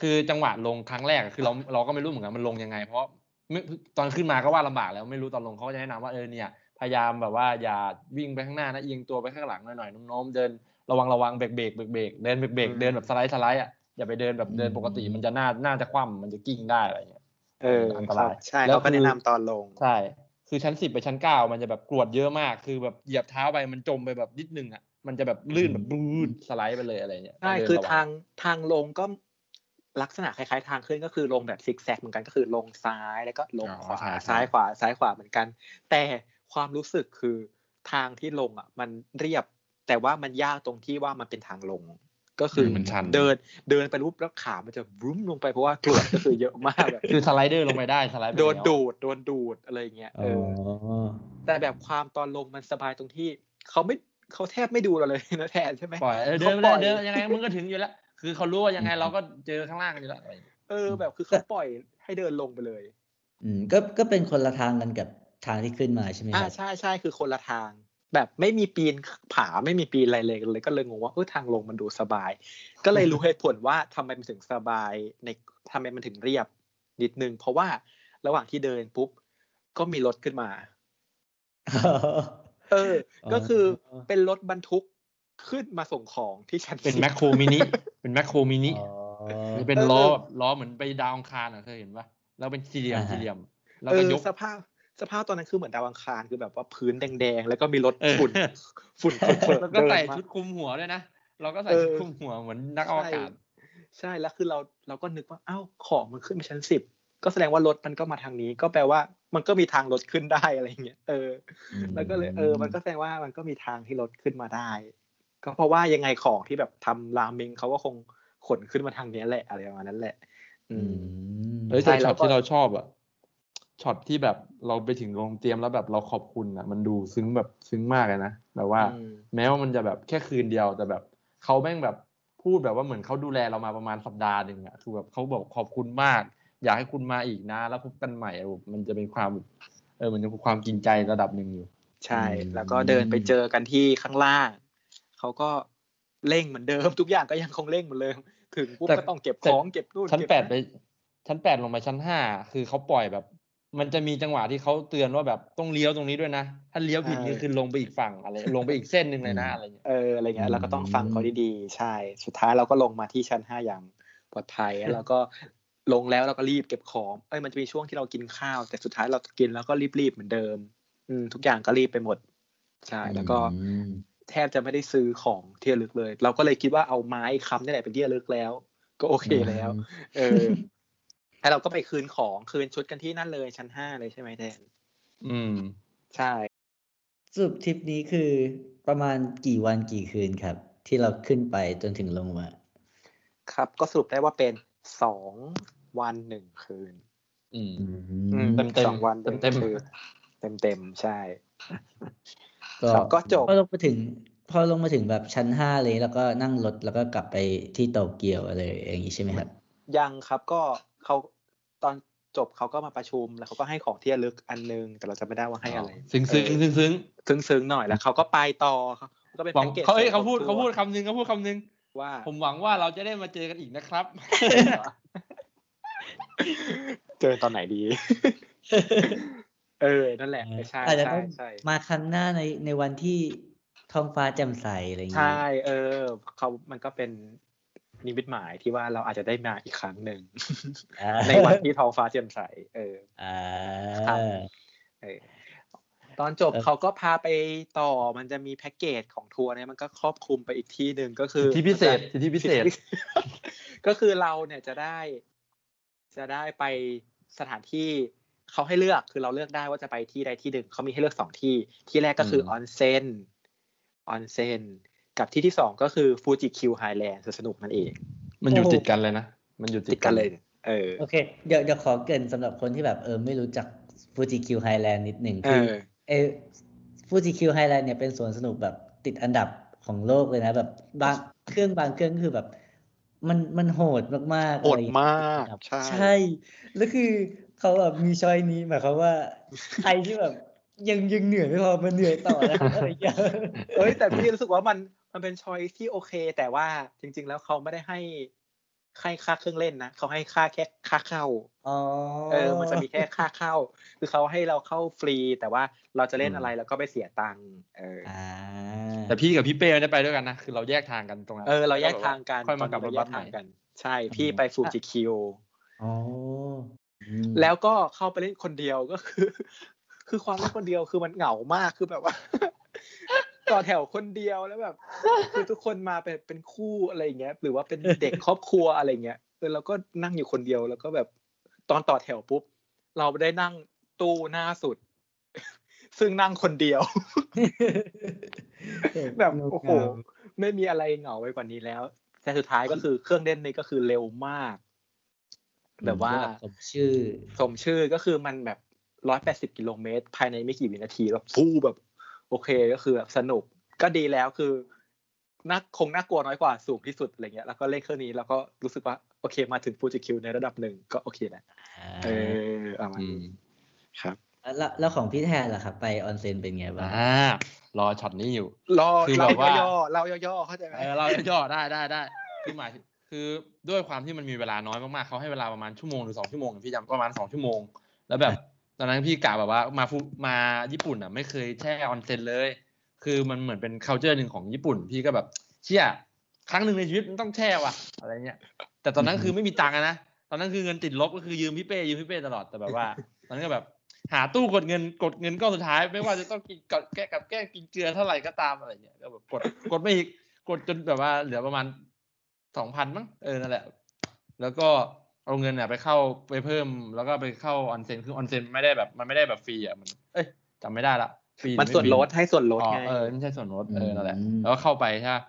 คือจังหวะลงครั้งแรกอะคือเราเราก็ไม่รู้เหมือนกันมันลงยังไง เพราะไม่ตอนขึ้นมาก็ว่าลำบากแล้วไม่รู้ตอนลงเขาก็จะแนะนำว่าเออเนี่ย พยายามแบบว่าอย่าวิ่งไปข้างหน้านะเอียงตัวไปข้างหลังหน่อยๆโน้มๆเดินระวังระวังเบรกเบรกเบรกเบรกเดินเบรกเบรกอืมเดินแบบสไลด์สไลด์อะอย่าไปเดินแบบเดินปกติอืมมันจะน่าน่าจะคว่ำมันจะกิ้งได้อะไรอย่างเงี้ยเอออันตครัราบยใช่แล้วเขาก็คือแนะนำตอนลงใช่คือชั้นสิบไปชั้นเก้ามันจะแบบกรวดเยอะมาก คือแบบเหยียบเท้าไปมันจมไปแบบนิดนึงอะมันจะแบบลื่นแบบบลูดสไลด์ไปเลยอะไรเงี้ยใช่เดินคือระวัทางทางลงก็ลักษณะคล้ายๆ ทางขึ้นก็คือลงแบบซิกแซกเหมือนกันก็คือลงซ้ายแล้วก็ลงอ๋อขวาใช่ใช่ซ้ายขวาซ้ายขวาเหมือนกัน แต่ ความรู้สึกคือทางที่ลงอะ มันเรียบ แต่ว่ามันยากตรงที่ว่ามันเป็นทางลง ก็คือมันชันเดินเดินไปรูปแล้วขามันจะรุ้มลงไปเพราะว่ากรวดก็คือเยอะมากแบบคือสไลเดอร์ลงไปได้สไลด์ไปโดนแล้วดูดโดนดูดอะไรอย่างเงี้ยอ๋เอออแต่แบบความตอนลงมันสบายตรงที่เขาไม่เขาแทบไม่ดูเราเลยนะแทนใช่ไหมปล่อยเออเดินเขาไปปล่อยเลยเดินยังไงมึงก็ถึงอยู่แล้วคือเขารู้ว่ายังไงเราก็เจอข้างล่างอยู่แล้วอะไรอย่างเงี้ยเออ แบบคือเขาปล่อยให้เดินลงไปเลย อืมก็ก็เป็นคนละทางกันกับ ทางที่ขึ้นมาใช่ไหมคอ่ารับใช่ใช่คือคนละทาง แบบไม่มีปีนผาไม่มีปีนอะไรเลยเลยก็เลยงงว่าเออทางลงมันดูสบาย ก็เลยรู้เหตุผลว่าทำไมมันถึงสบายในทำไมมันถึงเรียบนิดนึง เพราะว่าระหว่างที่เดินปุ๊บก็มีรถขึ้นมา เออ ก็คือเป็นรถบรรทุกขึ้นมาส่งของที่ชั้นเป็นสิบแมคโครมินิเป็นแมคโครมินิอ๋อมันเป็นเออล้อแบบล้อเหมือนไปดาวอังคารอะเคยเห็นปะแล้วเป็นสี่เหลี่ยมอ่าฮะสี่เหลี่ยมแล้วเอก็อยกสภาพ สภาพตอนนั้นคือเหมือนดาวอังคารคือแบบว่าพื้นแดงๆ แล้วก็มีรถเออฝุ่นฝุ่นเฟิร์แล้วก็เดินใส่มาชุดคลุมหัวด้วยนะ เราก็ใส่เออชุดคลุมหัวเหมือนนักอวกาศใช่แล้วคือเราเราก็นึกว่าอ้าวของมันขึ้นไปชั้นสิบก็แสดงว่ารถมันก็มาทางนี้ ก็แปลว่ามันก็มีทางรถขึ้นได้อะไรอย่างเงี้ยเออ แล้วก็เลยเออ มันก็แสดงว่ามันก็มีทางที่รถขึ้นมาได้ ก็เพราะว่ายังไงของที่แบบทำราเมงเขาก็คงขนขึ้นมาทางเนี้ยแหละอะไรประมาณนั้นแหละ อือืมมเฮ้ยใช่แต่แล้ช็อวตก็ที่เราชอบอะ ช็อตที่แบบเราไปถึงโรงเตรียมแล้วแบบเราขอบคุณอะมันดูซึ้งแบบซึ้งมากเลยนะแบบว่าอืมแม้ว่ามันจะแบบแค่คืนเดียวแต่แบบเขาแม่งแบบพูดแบบว่าเหมือนเขาดูแลเรามาประมาณสัปดาห์หนึ่งอะคือแบบเขาบอกขอบคุณมาก อยากให้คุณมาอีกนะ แล้วพบกันใหม่อะแบบมันจะเป็นความแบบเออมันจะเป็นความกินใจระดับหนึ่งอยู่ ใช่อืมแล้วก็เดินไปเจอกันที่ข้างล่างเขาก็เร่งเหมือนเดิมทุกอย่างก็ยังคงเร่งเหมือนเดิมถึงปุ๊บแต่ก็ต้องเก็บแต่ของเก็บนู่นชั้นเก็บแปดไปชั้นแปดลงไปชั้นห้าคือเขาปล่อยแบบ มันจะมีจังหวะที่เขาเตือนว่าแบบต้องเลี้ยวตรงนี้ด้วยนะ ถ้าเลี้ยวผิดนี่คือลงไปอีกฝั่งอะไร ลงไปอีกเส้นหนึ่งเลยนะอะไรเงี้ยเอออะไรเงี้ยเราก็ต้องฟังเขาดีๆใช่ สุดท้ายเราก็ลงมาที่ชั้นห้าอย่างปลอดภัยแล้วก็ลงแล้วเราก็รีบเก็บของ เอ้ยมันจะมีช่วงที่เรากินข้าว แต่สุดท้ายเรากินแล้วก็รีบๆเหมือนเดิม อืมทุกอย่างก็รีบไปหมดใช่แล้วก็อืมแทบจะไม่ได้ซื้อของที่ระลึกเลย เราก็เลยคิดว่าเอาไม้ค้ำนี่แหละเป็นที่ระลึกแล้ว ก็โอเคแล้ว เออ แล้วเราก็ไปคืนของคืนชุดกันที่นั่นเลยชั้นห้าเลยใช่ไหมแดนอืม ใช่สรุปทริปนี้คือประมาณกี่วันกี่คืนครับ ที่เราขึ้นไปจนถึงลงมา ครับ ก็สรุปได้ว่าเป็นสองวันหนึ่งคืน อืมอืมเต็มๆสองวันเต็มๆคืนเต็มเต็มๆใช่ก็ครับก็จบพอลงมาถึง พอลงมาถึงแบบชั้นห้าเลย แล้วก็นั่งรถแล้วก็กลับไปที่โตเกียวอะไรอย่างนี้ใช่ไหมครับ ยังครับก็ เขาตอนจบเขาก็มาประชุมแล้วเขาก็ให้ของที่ระลึกอันนึง แต่เราจะไม่ได้ว่าให้อะไร ซึ้งซึ้งซึ้งซึ้งซึ้งซึ้งๆหน่อยแล้วเขาก็ไปต่อเขาก็เป็นหวังแพ็กเกจเขาเอ้ยส่วนเขาพูดตัวเขาพูดคำนึงเขาพูดคำนึงว่า ผมหวังว่าเราจะได้มาเจอกันอีกนะครับ เจอตอนไหนดี เออ นั่นแหละใช่อาจจะใช่ต้องใช่มาครั้งหน้าในในวันที่ท้องฟ้าแจ่มใสอะไรอย่างใช่นี้เออเขามันก็เป็น นิมิตหมายที่ว่าเราอาจจะได้มาอีกครั้งหนึ่งอ่าในวันที่ท้องฟ้าแจ่มใส เอออ่าครับเออตอนจบเออเขาก็พาไปต่อมันจะมีแพ็กเกจของทัวร์เนี่ยมันก็ครอบคลุมไปอีกที่หนึ่งก็คือสิทธิพิเศษสิทธิพิเศษ ก็คือเราเนี่ยจะได้ จะได้ไปสถานที่เขาให้เลือกคือเราเลือกได้ว่าจะไปที่ใดที่หนึ่งเขามีให้เลือกสองที่ ที่แรกก็คืออมอนเซ็นออนเซ็น กับที่ที่สองก็คือฟูจิคิวไฮแลนด์สนุกนั่นเอง มันอยู่โอ้ติดกันเลยนะ มันอยู่ติดกันเลย เออโอเค เดี๋ยวเดี๋ยวขอเกริ่นสำหรับคนที่แบบเออไม่รู้จักฟูจิคิวไฮแลนด์นิดหนึ่งเอคืออเอฟูจิคิวไฮแลนด์เนี่ยเป็นสวนสนุกแบบติดอันดับของโลกเลยนะ แบบบางเครื่องบางเครื่องคือแบบ มันมันโหดมากๆโหอะไรดอย่างเงี้ยมากครับใช่ใช่ แล้วคือเขาแบบมี choice นี้หมายความว่าใครที่แบบยังยังเหนื่อยไม่พอมันเหนื่อยต่อนะอะไรอย่างเงี้ยเอ้ยแต่พี่รู้สึกว่ามัน มันเป็นชอยที่โอเค แต่ว่าจริง ๆ แล้วเขาไม่ได้ให้ให้ค่าเครื่องเล่นนะเขาให้ค่าแค่ค่าเข้าอ๋อเออ มันจะมีแค่ค่าเข้า คือเขาให้เราเข้าฟรี แต่ว่าเราจะเล่นอะไรเราก็ไปเสียตังค์เอออ่าแต่พี่กับพี่เป้ไม่ได้ไปด้วยกันนะคือเราแยกทางกันตรงนั้นเออเราแยกทางกันค่อยมากลับรถตนนี้บัเแยสใหม่ทางกัน ใช่พี่ไปฟูจิคิวอ๋ออืมแล้วก็เข้าไปเล่นคนเดียวก็คือ คือความเล่นคนเดียวคือมันเหงามากคือแบบว่า ต่อแถวคนเดียวแล้วแบบ คือทุกคนมาเป็นเป็นคู่อะไรอย่างเงี้ย หรือว่าเป็นเด็กครอบครัวอะไรเงี้ยเออเราก็นั่งอยู่คนเดียวแล้วก็แบบตอนต่อแถวปุ๊บ เราได้นั่งตู้หน้าสุด ซึ่งนั่งคนเดียว แบบโอ้โหไม่มีอะไรเหงาไปกว่านี้แล้ว แต่สุดท้ายก็คือเครื่องเล่นนี้ก็คือเร็วมาก แบบว่าสมชื่อ สมชื่อก็คือมันแบบร้อยแปดสิบกิโลเมตร ภายในไม่กี่วินาทีแล้วฟูแบบ โอเคก็คือแบบสนุกก็ดีแล้วคือน่าคงน่ากลัวน้อยกว่าสูงที่สุดอะไรเงี้ยแล้วก็เล่นเครื่องนี้แล้วก็รู้สึกว่าโอเคมาถึงฟูจิคิวในระดับหนึ่งก็โอเคแหละเออเอามาอืมครับแล้วแล้วของพี่แทนล่ะครับ ไปออนเซ็นเป็นไงบ้างอ่ารอช็อตนี้อยู่ รอคือเราแบบว่าย่อๆเราย่อๆเข้าใจไหมเออเราย่อได้ได้ได้คือหมายคือด้วยความที่มันมีเวลาน้อยมากๆเขาให้เวลาประมาณชั่วโมงหรือสองชั่วโมงพี่จำประมาณสองชั่วโมง แล้วแบบ ตอนนั้นพี่กะแบบว่ามาฟุมาญี่ปุ่นอะ ไม่เคยแช่ออนเซ็นเลย คือมันเหมือนเป็น c u เจอร์หนึ่งของญี่ปุ่น พี่ก็แบบเชี่ยครั้งหนึ่งในชีวิตมันต้องแช่ว่ะ อะไรเงี้ย แต่ตอนนั้นคือไม่มีตังค์อะนะ ตอนนั้นคือเงินติดลบก็คือยืมพี่เป้ยืมพี่เป้ตลอดแต่แบบว่า ตอนนั้นก็แบบ หาตู้กดเงินกดเงินก้อนสุดท้าย ไม่ว่าจะต้องกินกับแก้กับแก้กินเกลือเท่าไหร่ก็ตามอะไรเงี้ยก็แบบกดกดไม่อีกกดจนแบบว่าเหลือประมาณสองพันมั้งเออนั่นแหละ แล้วก็ เอาเงินเนี่ยไปเข้าไปเพิ่มแล้วก็ไปเข้าออนเซ็นคือออนเซ็นไม่ได้แบบมันไม่ได้แบบฟรีอะมัน เอ้ยจำไม่ได้ละฟรีหรือมันไฟส่วนรีลดให้ส่วนลดอ๋อไงเออไม่ใช่ส่วนลดเออนั่นแหละอืมแล้วก็เข้าไปใช่ปะ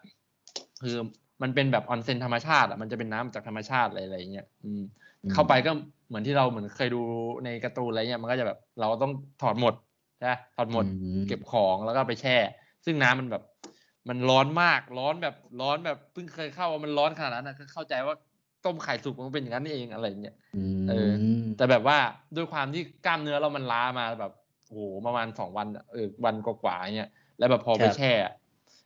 คือมันเป็นแบบออนเซ็นธรรมชาติอะมันจะเป็นน้ำจากธรรมชาติอะไรอะไรอย่างเงี้ยอืม เข้าไปก็เหมือนที่เราเหมือนเคยดูในการ์ตูนอะไรเงี้ยมันก็จะแบบเราต้องถอดหมดใช่ปะถอดหมดอืมเก็บของแล้วก็ไปแช่ ซึ่งน้ำมันแบบ มันร้อนมากร้อนแบบร้อนแบบเพิ่งเคยเข้ามันร้อนขนาดนั้นนะก็เข้าใจว่า ต้มไข่สุกมันเป็นอย่างนั้นนี่เองอะไรเงี้ยมเออ แต่แบบว่าด้วยความที่กล้ามเนื้อเรามันล้ามาแบบโอ้โหประมาณสองวันอะเออวันกว่าๆเงี้ยแล้วแบบพอไปแช่อะ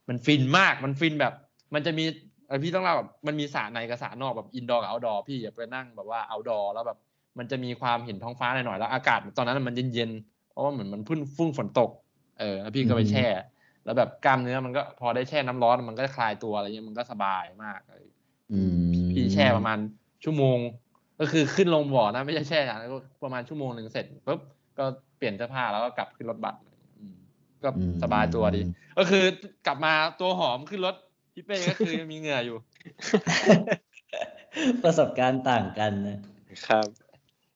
มันฟินมากมันฟินแบบ มันจะมีเออพี่ต้องเล่าแบบมันมีสระในกับสระนอกแบบ indoor กับ outdoor พี่อย่าไปนั่งแบบว่า outdoor แล้วแบบมันจะมีความเห็นท้องฟ้าหน่อยๆแล้วอากาศตอนนั้นมันเย็นๆเพราะว่าเหมือนมันพุ่งฟุ้งฝนตกเออแล้วพี่ก็ไปแช่ แล้วแบบกล้ามเนื้อมันก็พอได้แช่น้ำร้อนมันก็คลายตัวอะไรเงี้ยมันก็สบายมากเลยอืม พี่แช่ประมาณชั่วโมง ก็คือขึ้นลงบ่อนะไม่ใช่แช่อย่างนั้นก็ประมาณชั่วโมงหนึ่งเสร็จปุ๊บก็เปลี่ยนเสื้อผ้าแล้วก็กลับขึ้นรถบัสอืมก็อืมสบายตัวดี ก็คือกลับมาตัวหอมขึ้นรถพี่เป้ก็คือมีเหงื่ออยู่ ประสบการณ์ต่างกันนะครับ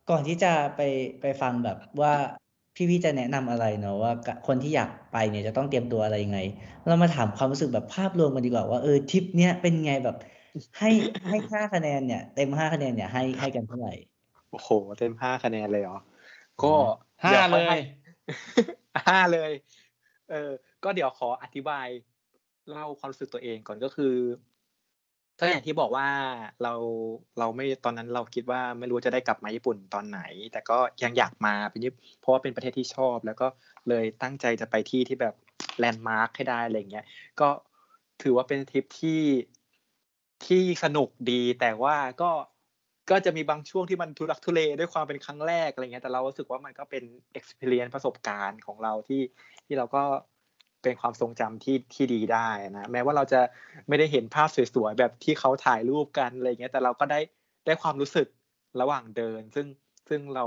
ก่อนที่จะไปไปฟังแบบว่าพี่ๆจะแนะนำอะไรเนาะว่ากะคนที่อยากไปเนี่ยจะต้องเตรียมตัวอะไรยังไง เรามาถามความรู้สึกแบบภาพรวมกันดีกว่าว่าเออทริปเนี้ยเป็นไงแบบ ให้ให้ห้าคะแนนเนี่ย เต็มห้าคะแนนเนี่ยให้ให้กันเท่าไหร่โอ้โห เต็มห้าคะแนนเลยเหรอก็ห้าดี๋วค่เลอให้ยห้าเลย เออ ก็เดี๋ยวขออธิบายเล่าความรู้สึกตัวเองก่อนก็คือก็อย่างที่บอกว่าเราเราไม่ตอนนั้นเราคิดว่าไม่รู้จะได้กลับมาญี่ปุ่นตอนไหน แต่ก็ยังอยากมาเป็นญี่เพราะว่าเป็นประเทศที่ชอบ แล้วก็เลยตั้งใจจะไปที่ที่แบบแลนด์มาร์คให้ได้อะไรเงี้ยก็ถือว่าเป็นทริปที่ ที่สนุกดีแต่ว่าก็ก็จะมีบางช่วงที่มันทุรักทุเลด้วยความเป็นครั้งแรกอะไรเงี้ยแต่เรารู้สึกว่ามันก็เป็น experience ประสบการณ์ของเราที่ที่เราก็เป็นความทรงจำที่ที่ดีได้นะแม้ว่าเราจะไม่ได้เห็นภาพสวยๆแบบที่เขาถ่ายรูปกันอะไรเงี้ยแต่เราก็ได้ได้ความรู้สึกระหว่างเดิน ซึ่งซึ่งเรา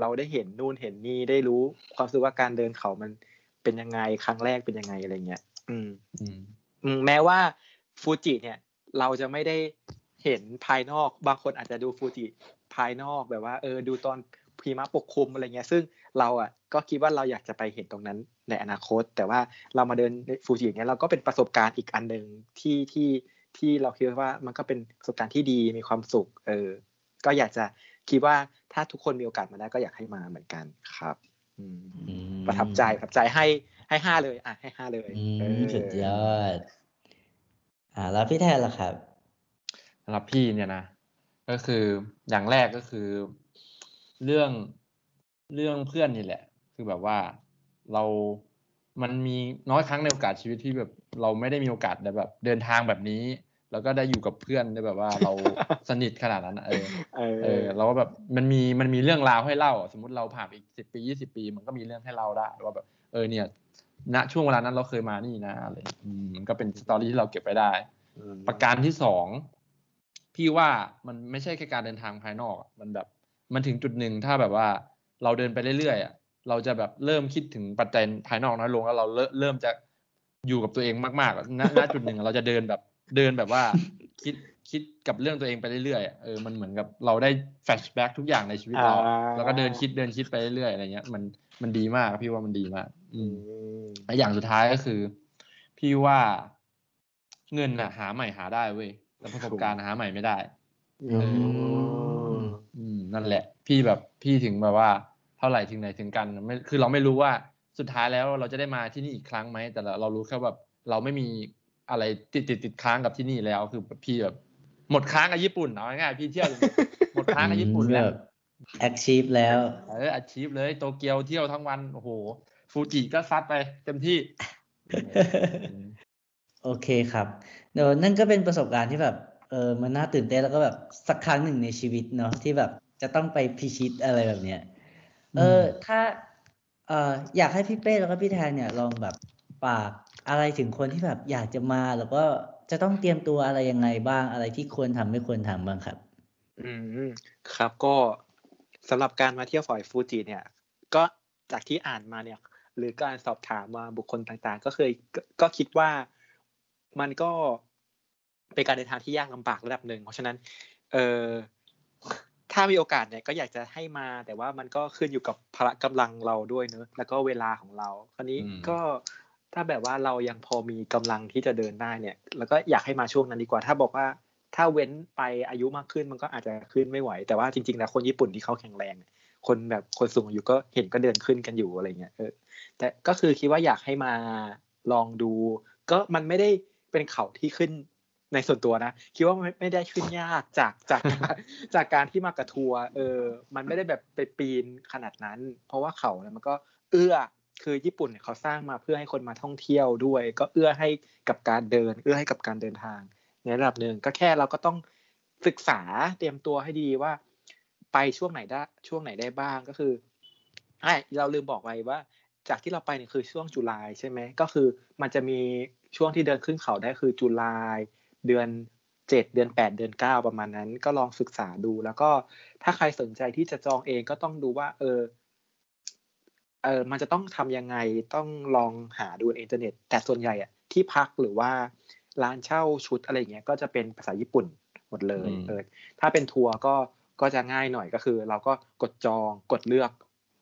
เราได้เห็นนู่นเห็นนี่ได้รู้ความรู้สึกว่าการเดินเขามันเป็นยังไงครั้งแรกเป็นยังไงอะไรเงี้ย อืมอืมอืมแม้ว่าฟูจิเนี่ย เราจะไม่ได้เห็นภายนอกบางคนอาจจะดูฟูจิภายนอกแบบว่าเออดูตอนพีมะปกคลุมอะไรเงี้ย ซึ่งเราอะก็คิดว่าเราอยากจะไปเห็นตรงนั้นในอนาคต แต่ว่าเรามาเดินฟูจิอย่างเงี้ยเราก็เป็นประสบการณ์อีกอันหนึ่งที่ที่ที่เราคิดว่ามันก็เป็นประสบการณ์ที่ดีมีความสุข เออ ก็อยากจะคิดว่าถ้าทุกคนมีโอกาสมาได้ก็อยากให้มาเหมือนกันครับอืมอืมประทับใจประทับใจให้ให้ห้าเลย อะให้ห้าเลยอืเอมอสุดยอด อ่าแล้วพี่แทนล่ะครับสำหรับพี่เนี่ยนะก็คืออย่างแรกก็คือ เรื่องเรื่องเพื่อนนี่แหละ คือแบบว่าเรามันมีน้อยครั้งในโอกาสชีวิตที่แบบ เราไม่ได้มีโอกาสได้แบบ เดินทางแบบนี้ แล้วก็ได้อยู่กับเพื่อนได้แบบว่าเราสนิทขนาดนั้นอะเออเออเออเราก็แบบมันมีมันมีเรื่องราวให้เล่า สมมติเราผ่านไปอีกสิบปียี่สิบปี มันก็มีเรื่องให้เล่าได้ว่าแบบเออเนี่ย ณช่วงเวลานั้นเราเคยมานี่นะอะไรอืมมันก็เป็นสตอรี่ที่เราเก็บไว้ได้มประการที่สองพี่ว่ามันไม่ใช่แค่การเดินทางภายนอกอะมันแบบ มันถึงจุดหนึ่งถ้าแบบว่าเราเดินไปเรื่อยๆอะเราจะแบบเริ่มคิดถึงปัจจัยภายนอกน้อยลงแล้วเราเริ่มเริ่มจะอยู่กับตัวเองมากๆอะณณจุดหนึ่งอะเราจะเดินแบบเดินแบบว่าคิด คิดกับเรื่องตัวเองไปเรื่อยๆอะเออมันเหมือนกับเราได้แฟลชแบ็กทุกอย่างในชีวิตเราอ่าแล้วก็เดินคิดเดินคิดไปเรื่อยๆอะไรเงี้ย มันมันดีมากพี่ว่ามันดีมากอืมอืมและอย่างสุดท้ายก็คือ พี่ว่าเงินน่ะ หาใหม่หาได้เว้ยแต่ประสบการณ์หาใหม่ไม่ได้อืมอืมนั่นแหละ พี่แบบพี่ถึงแบบว่า เท่าไหร่ถึงไหนถึงกันไม่คือเราไม่รู้ว่าสุดท้ายแล้วเราจะได้มาที่นี่อีกครั้งไหมแต่เราเรารู้แค่แบบเราไม่มีอะไรติดติดติดค้างกับที่นี่แล้วคือพี่แบบ หมดค้างกับญี่ปุ่นเอาง่ายๆพี่เที่ยวจนหมดค้างกับญี่ปุ่นแล้วแอคชีพแล้วเอออาชีพเลยโตเกียวเที่ยวทั้งวันโอ้โหฟูจิก็ซัดไปเต็มที่ โอเคครับเดี๋ยวนั่นก็เป็นประสบการณ์ที่แบบเออมันน่าตื่นเต้นแล้วก็แบบสักครั้งหนึ่งในชีวิตเนาะที่แบบจะต้องไปพิชิตอะไรแบบเนี้ยเออถ้าเอออยากให้พี่เป้แล้วก็พี่แทนเนี่ยลองแบบฝากอะไรถึงคนที่แบบอยากจะมาแล้วก็ จะต้องเตรียมตัวอะไรยังไงบ้างอะไรที่ควรทำไม่ควรทำบ้างครับ อืมครับก็สำหรับการมาเที่ยวฝอยฟูจิเนี่ย ก็จากที่อ่านมาเนี่ย หรือการสอบถามมาบุคคลต่างๆ ก็เคยก็ก็คิดว่ามันก็เป็นการเดินทางที่ยากลำบากระดับหนึ่ง เพราะฉะนั้น เออถ้ามีโอกาสเนี่ยก็อยากจะให้มา แต่ว่ามันก็ขึ้นอยู่กับพละกำลังเราด้วยเนอะแล้วก็เวลาของเรา คราวนี้ก็ ถ้าแบบว่าเรายังพอมีกำลังที่จะเดินได้เนี่ย แล้วก็อยากให้มาช่วงนั้นดีกว่า ถ้าบอกว่าถ้าเว้นไปอายุมากขึ้นมันก็อาจจะขึ้นไม่ไหว แต่ว่าจริงๆแล้วคนญี่ปุ่นที่เขาแข็งแรง คนแบบคนสูงอายุก็เห็นก็เดินขึ้นกันอยู่อะไรเงี้ยเออแต่ก็คือคิดว่าอยากให้มาลองดู ก็มันไม่ได้เป็นเขาที่ขึ้นในส่วนตัวนะ คิดว่าไม่ไมได้ขึ้นยากจากจากจากการที่มากับทัวเออ มันไม่ได้แบบไปปีนขนาดนั้น เพราะว่าเขาเนี่ยมันก็เอื้อ คือญี่ปุ่นเนี่ยเขาสร้างมาเพื่อให้คนมาท่องเที่ยวด้วย ก็เอื้อให้กับการเดิน เอื้อให้กับการเดินทาง ในระดับหนึ่งก็แค่เราก็ต้องศึกษาเตรียมตัวให้ดีว่า ไปช่วงไหนได้ช่วงไหนได้บ้างก็คือไอเราลืมบอกไปว่า จากที่เราไปเนี่ยคือช่วงจุลายใช่ไหมก็คือมันจะมีช่วงที่เดินขึ้นเขาได้คือจุลายเดือนเจ็ดเดือนแปดเดือนเก้าประมาณนั้น ก็ลองศึกษาดู แล้วก็ถ้าใครสนใจที่จะจองเองก็ต้องดูว่า เออ เออมันจะต้องทำยังไงต้องลองหาดูในอินเทอร์เน็ต แต่ส่วนใหญ่อะที่พักหรือว่าร้านเช่าชุดอะไรเงี้ยก็จะเป็นภาษาญี่ปุ่นหมดเลยอืมเออถ้าเป็นทัวร์ก็ก็จะง่ายหน่อยก็คือ เราก็กดจองกดเลือก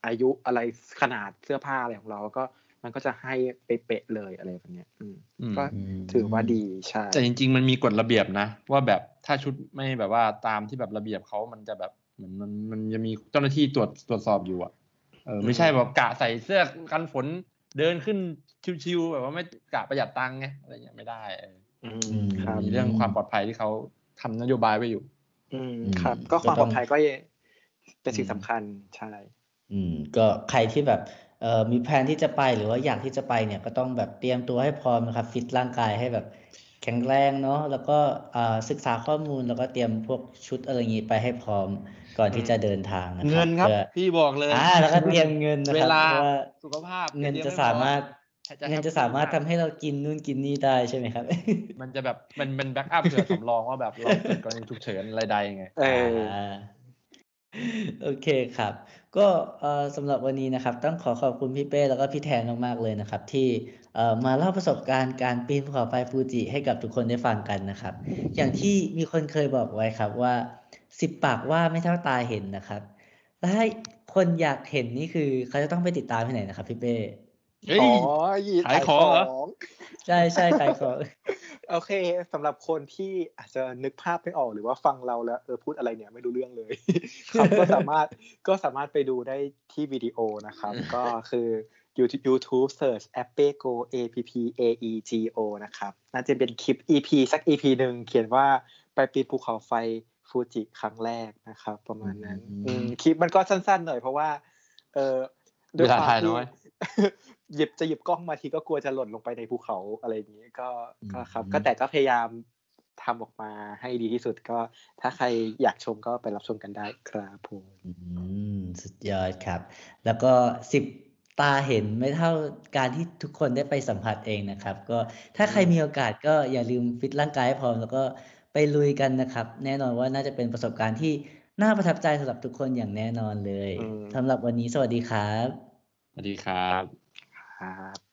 อายุอะไรขนาดเสื้อผ้าอะไรของเราก็มันก็จะให้เป๊ะๆเลยอะไรแบบเนี้ยอืมอืมก็ถือว่าดีใช่แต่จริง ๆ มันมีกฎระเบียบนะ ว่าแบบถ้าชุดไม่แบบว่าตามที่แบบระเบียบเขามันจะแบบเหมือนมันมันจะมีเจ้าหน้าที่ตรวจตรวจสอบอยู่อะ เออไม่ใช่แบบกะใส่เสื้อกันฝนเดินขึ้นชิวๆแบบว่าไม่กะประหยัดตังค์ไงอะไรเงี้ยไม่ได้เอออืมอืมครับมีเรื่องความปลอดภัยที่เขาทำนโยบายไว้อยู่ อืมอืมครับ ก็ความก็ปต้ลองอดภัยก็เป็นสิ่งสำคัญใช่อืม ก็ใครที่แบบเอ่อมีแผนที่จะไปหรือว่าอยากที่จะไปเนี่ยก็ต้องแบบเตรียมตัวให้พร้อมนะครับฟิตร่างกายให้แบบ แข็งแรงเนาะแล้วก็อ่าศึกษาข้อมูลแล้วก็เตรียมพวกชุดอะไรอย่างนี้ไปให้พร้อมก่อนที่จะเดินทางนะครัเงินครับพื่อพี่บอกเลยอ่าแล้วก็เตรียมเงินนะเวครับลาเพราะว่าสุขภาพเงินตรียจะไว้สามารถพอเงินจะสามารถทำให้เรากินนู่นกินนี่ได้ใช่ไหมครับ มันจะแบบมันเป็น backup เผื่อสำรองว่าแบบเราเกิดกรณีฉุกเฉินอะไรใดไงเอออ่าโอเคครับ ก็เอ่อสำหรับวันนี้นะครับ ต้องขอขอบคุณพี่เป้แล้วก็พี่แทนมากๆเลยนะครับ ที่เอ่อ มาเล่าประสบการณ์การปีนภูเขาไฟฟูจิให้กับทุกคนได้ฟังกันนะครับ อย่างที่มีคนเคยบอกไว้ครับว่าสิบปากว่าไม่เท่าตาเห็นนะครับแล้วถ้าคนอยากเห็นนี่คือเขาจะต้องไปติดตามที่ไหนนะครับพี่เป้เฮ้ยอ๋อขายของเหรอใช่ใช่ขายของโอเคสำหรับคนที่อาจจะนึกภาพไม่ออกหรือว่าฟังเราแล้วเออพูดอะไรเนี่ยไม่รู้เรื่องเลยครับก็สามารถก็สามารถไปดูได้ที่วิดีโอนะครับ ก็คือ YouTube YouTube Search a p p e Go A P P A E G O นะครับ น่าจะเป็นคลิป EP สัก EP หนึ่งเขียนว่าไปปีนภูเขาไฟฟูจิครั้งแรกนะครับ ประมาณนั้นอืมอืมคลิปมันก็สั้นๆหน่อยเพราะว่า เออด้วยเวลาความถ่ายที่น้อยหยิบจะหยิบกล้องมาทีก็กลัวจะหล่นลงไปในภูเขาอะไรอย่างนี้ก็ก็ครับอืมก็แต่ก็พยายามทำออกมาให้ดีที่สุดก็ ถ้าใครอยากชมก็ไปรับชมกันได้ครับผมอืมสุดยอดครับ แล้วก็สิบ ตาเห็นไม่เท่าการที่ทุกคนได้ไปสัมผัสเองนะครับ ก็ถ้าใครมีโอกาสก็อย่าลืมฟิตร่างกายให้พร้อม แล้วก็ไปลุยกันนะครับ แน่นอนว่าน่าจะเป็นประสบการณ์ที่น่าประทับใจสำหรับทุกคนอย่างแน่นอนเลยอืมสำหรับวันนี้สวัสดีครับ สวัสดีครับครับ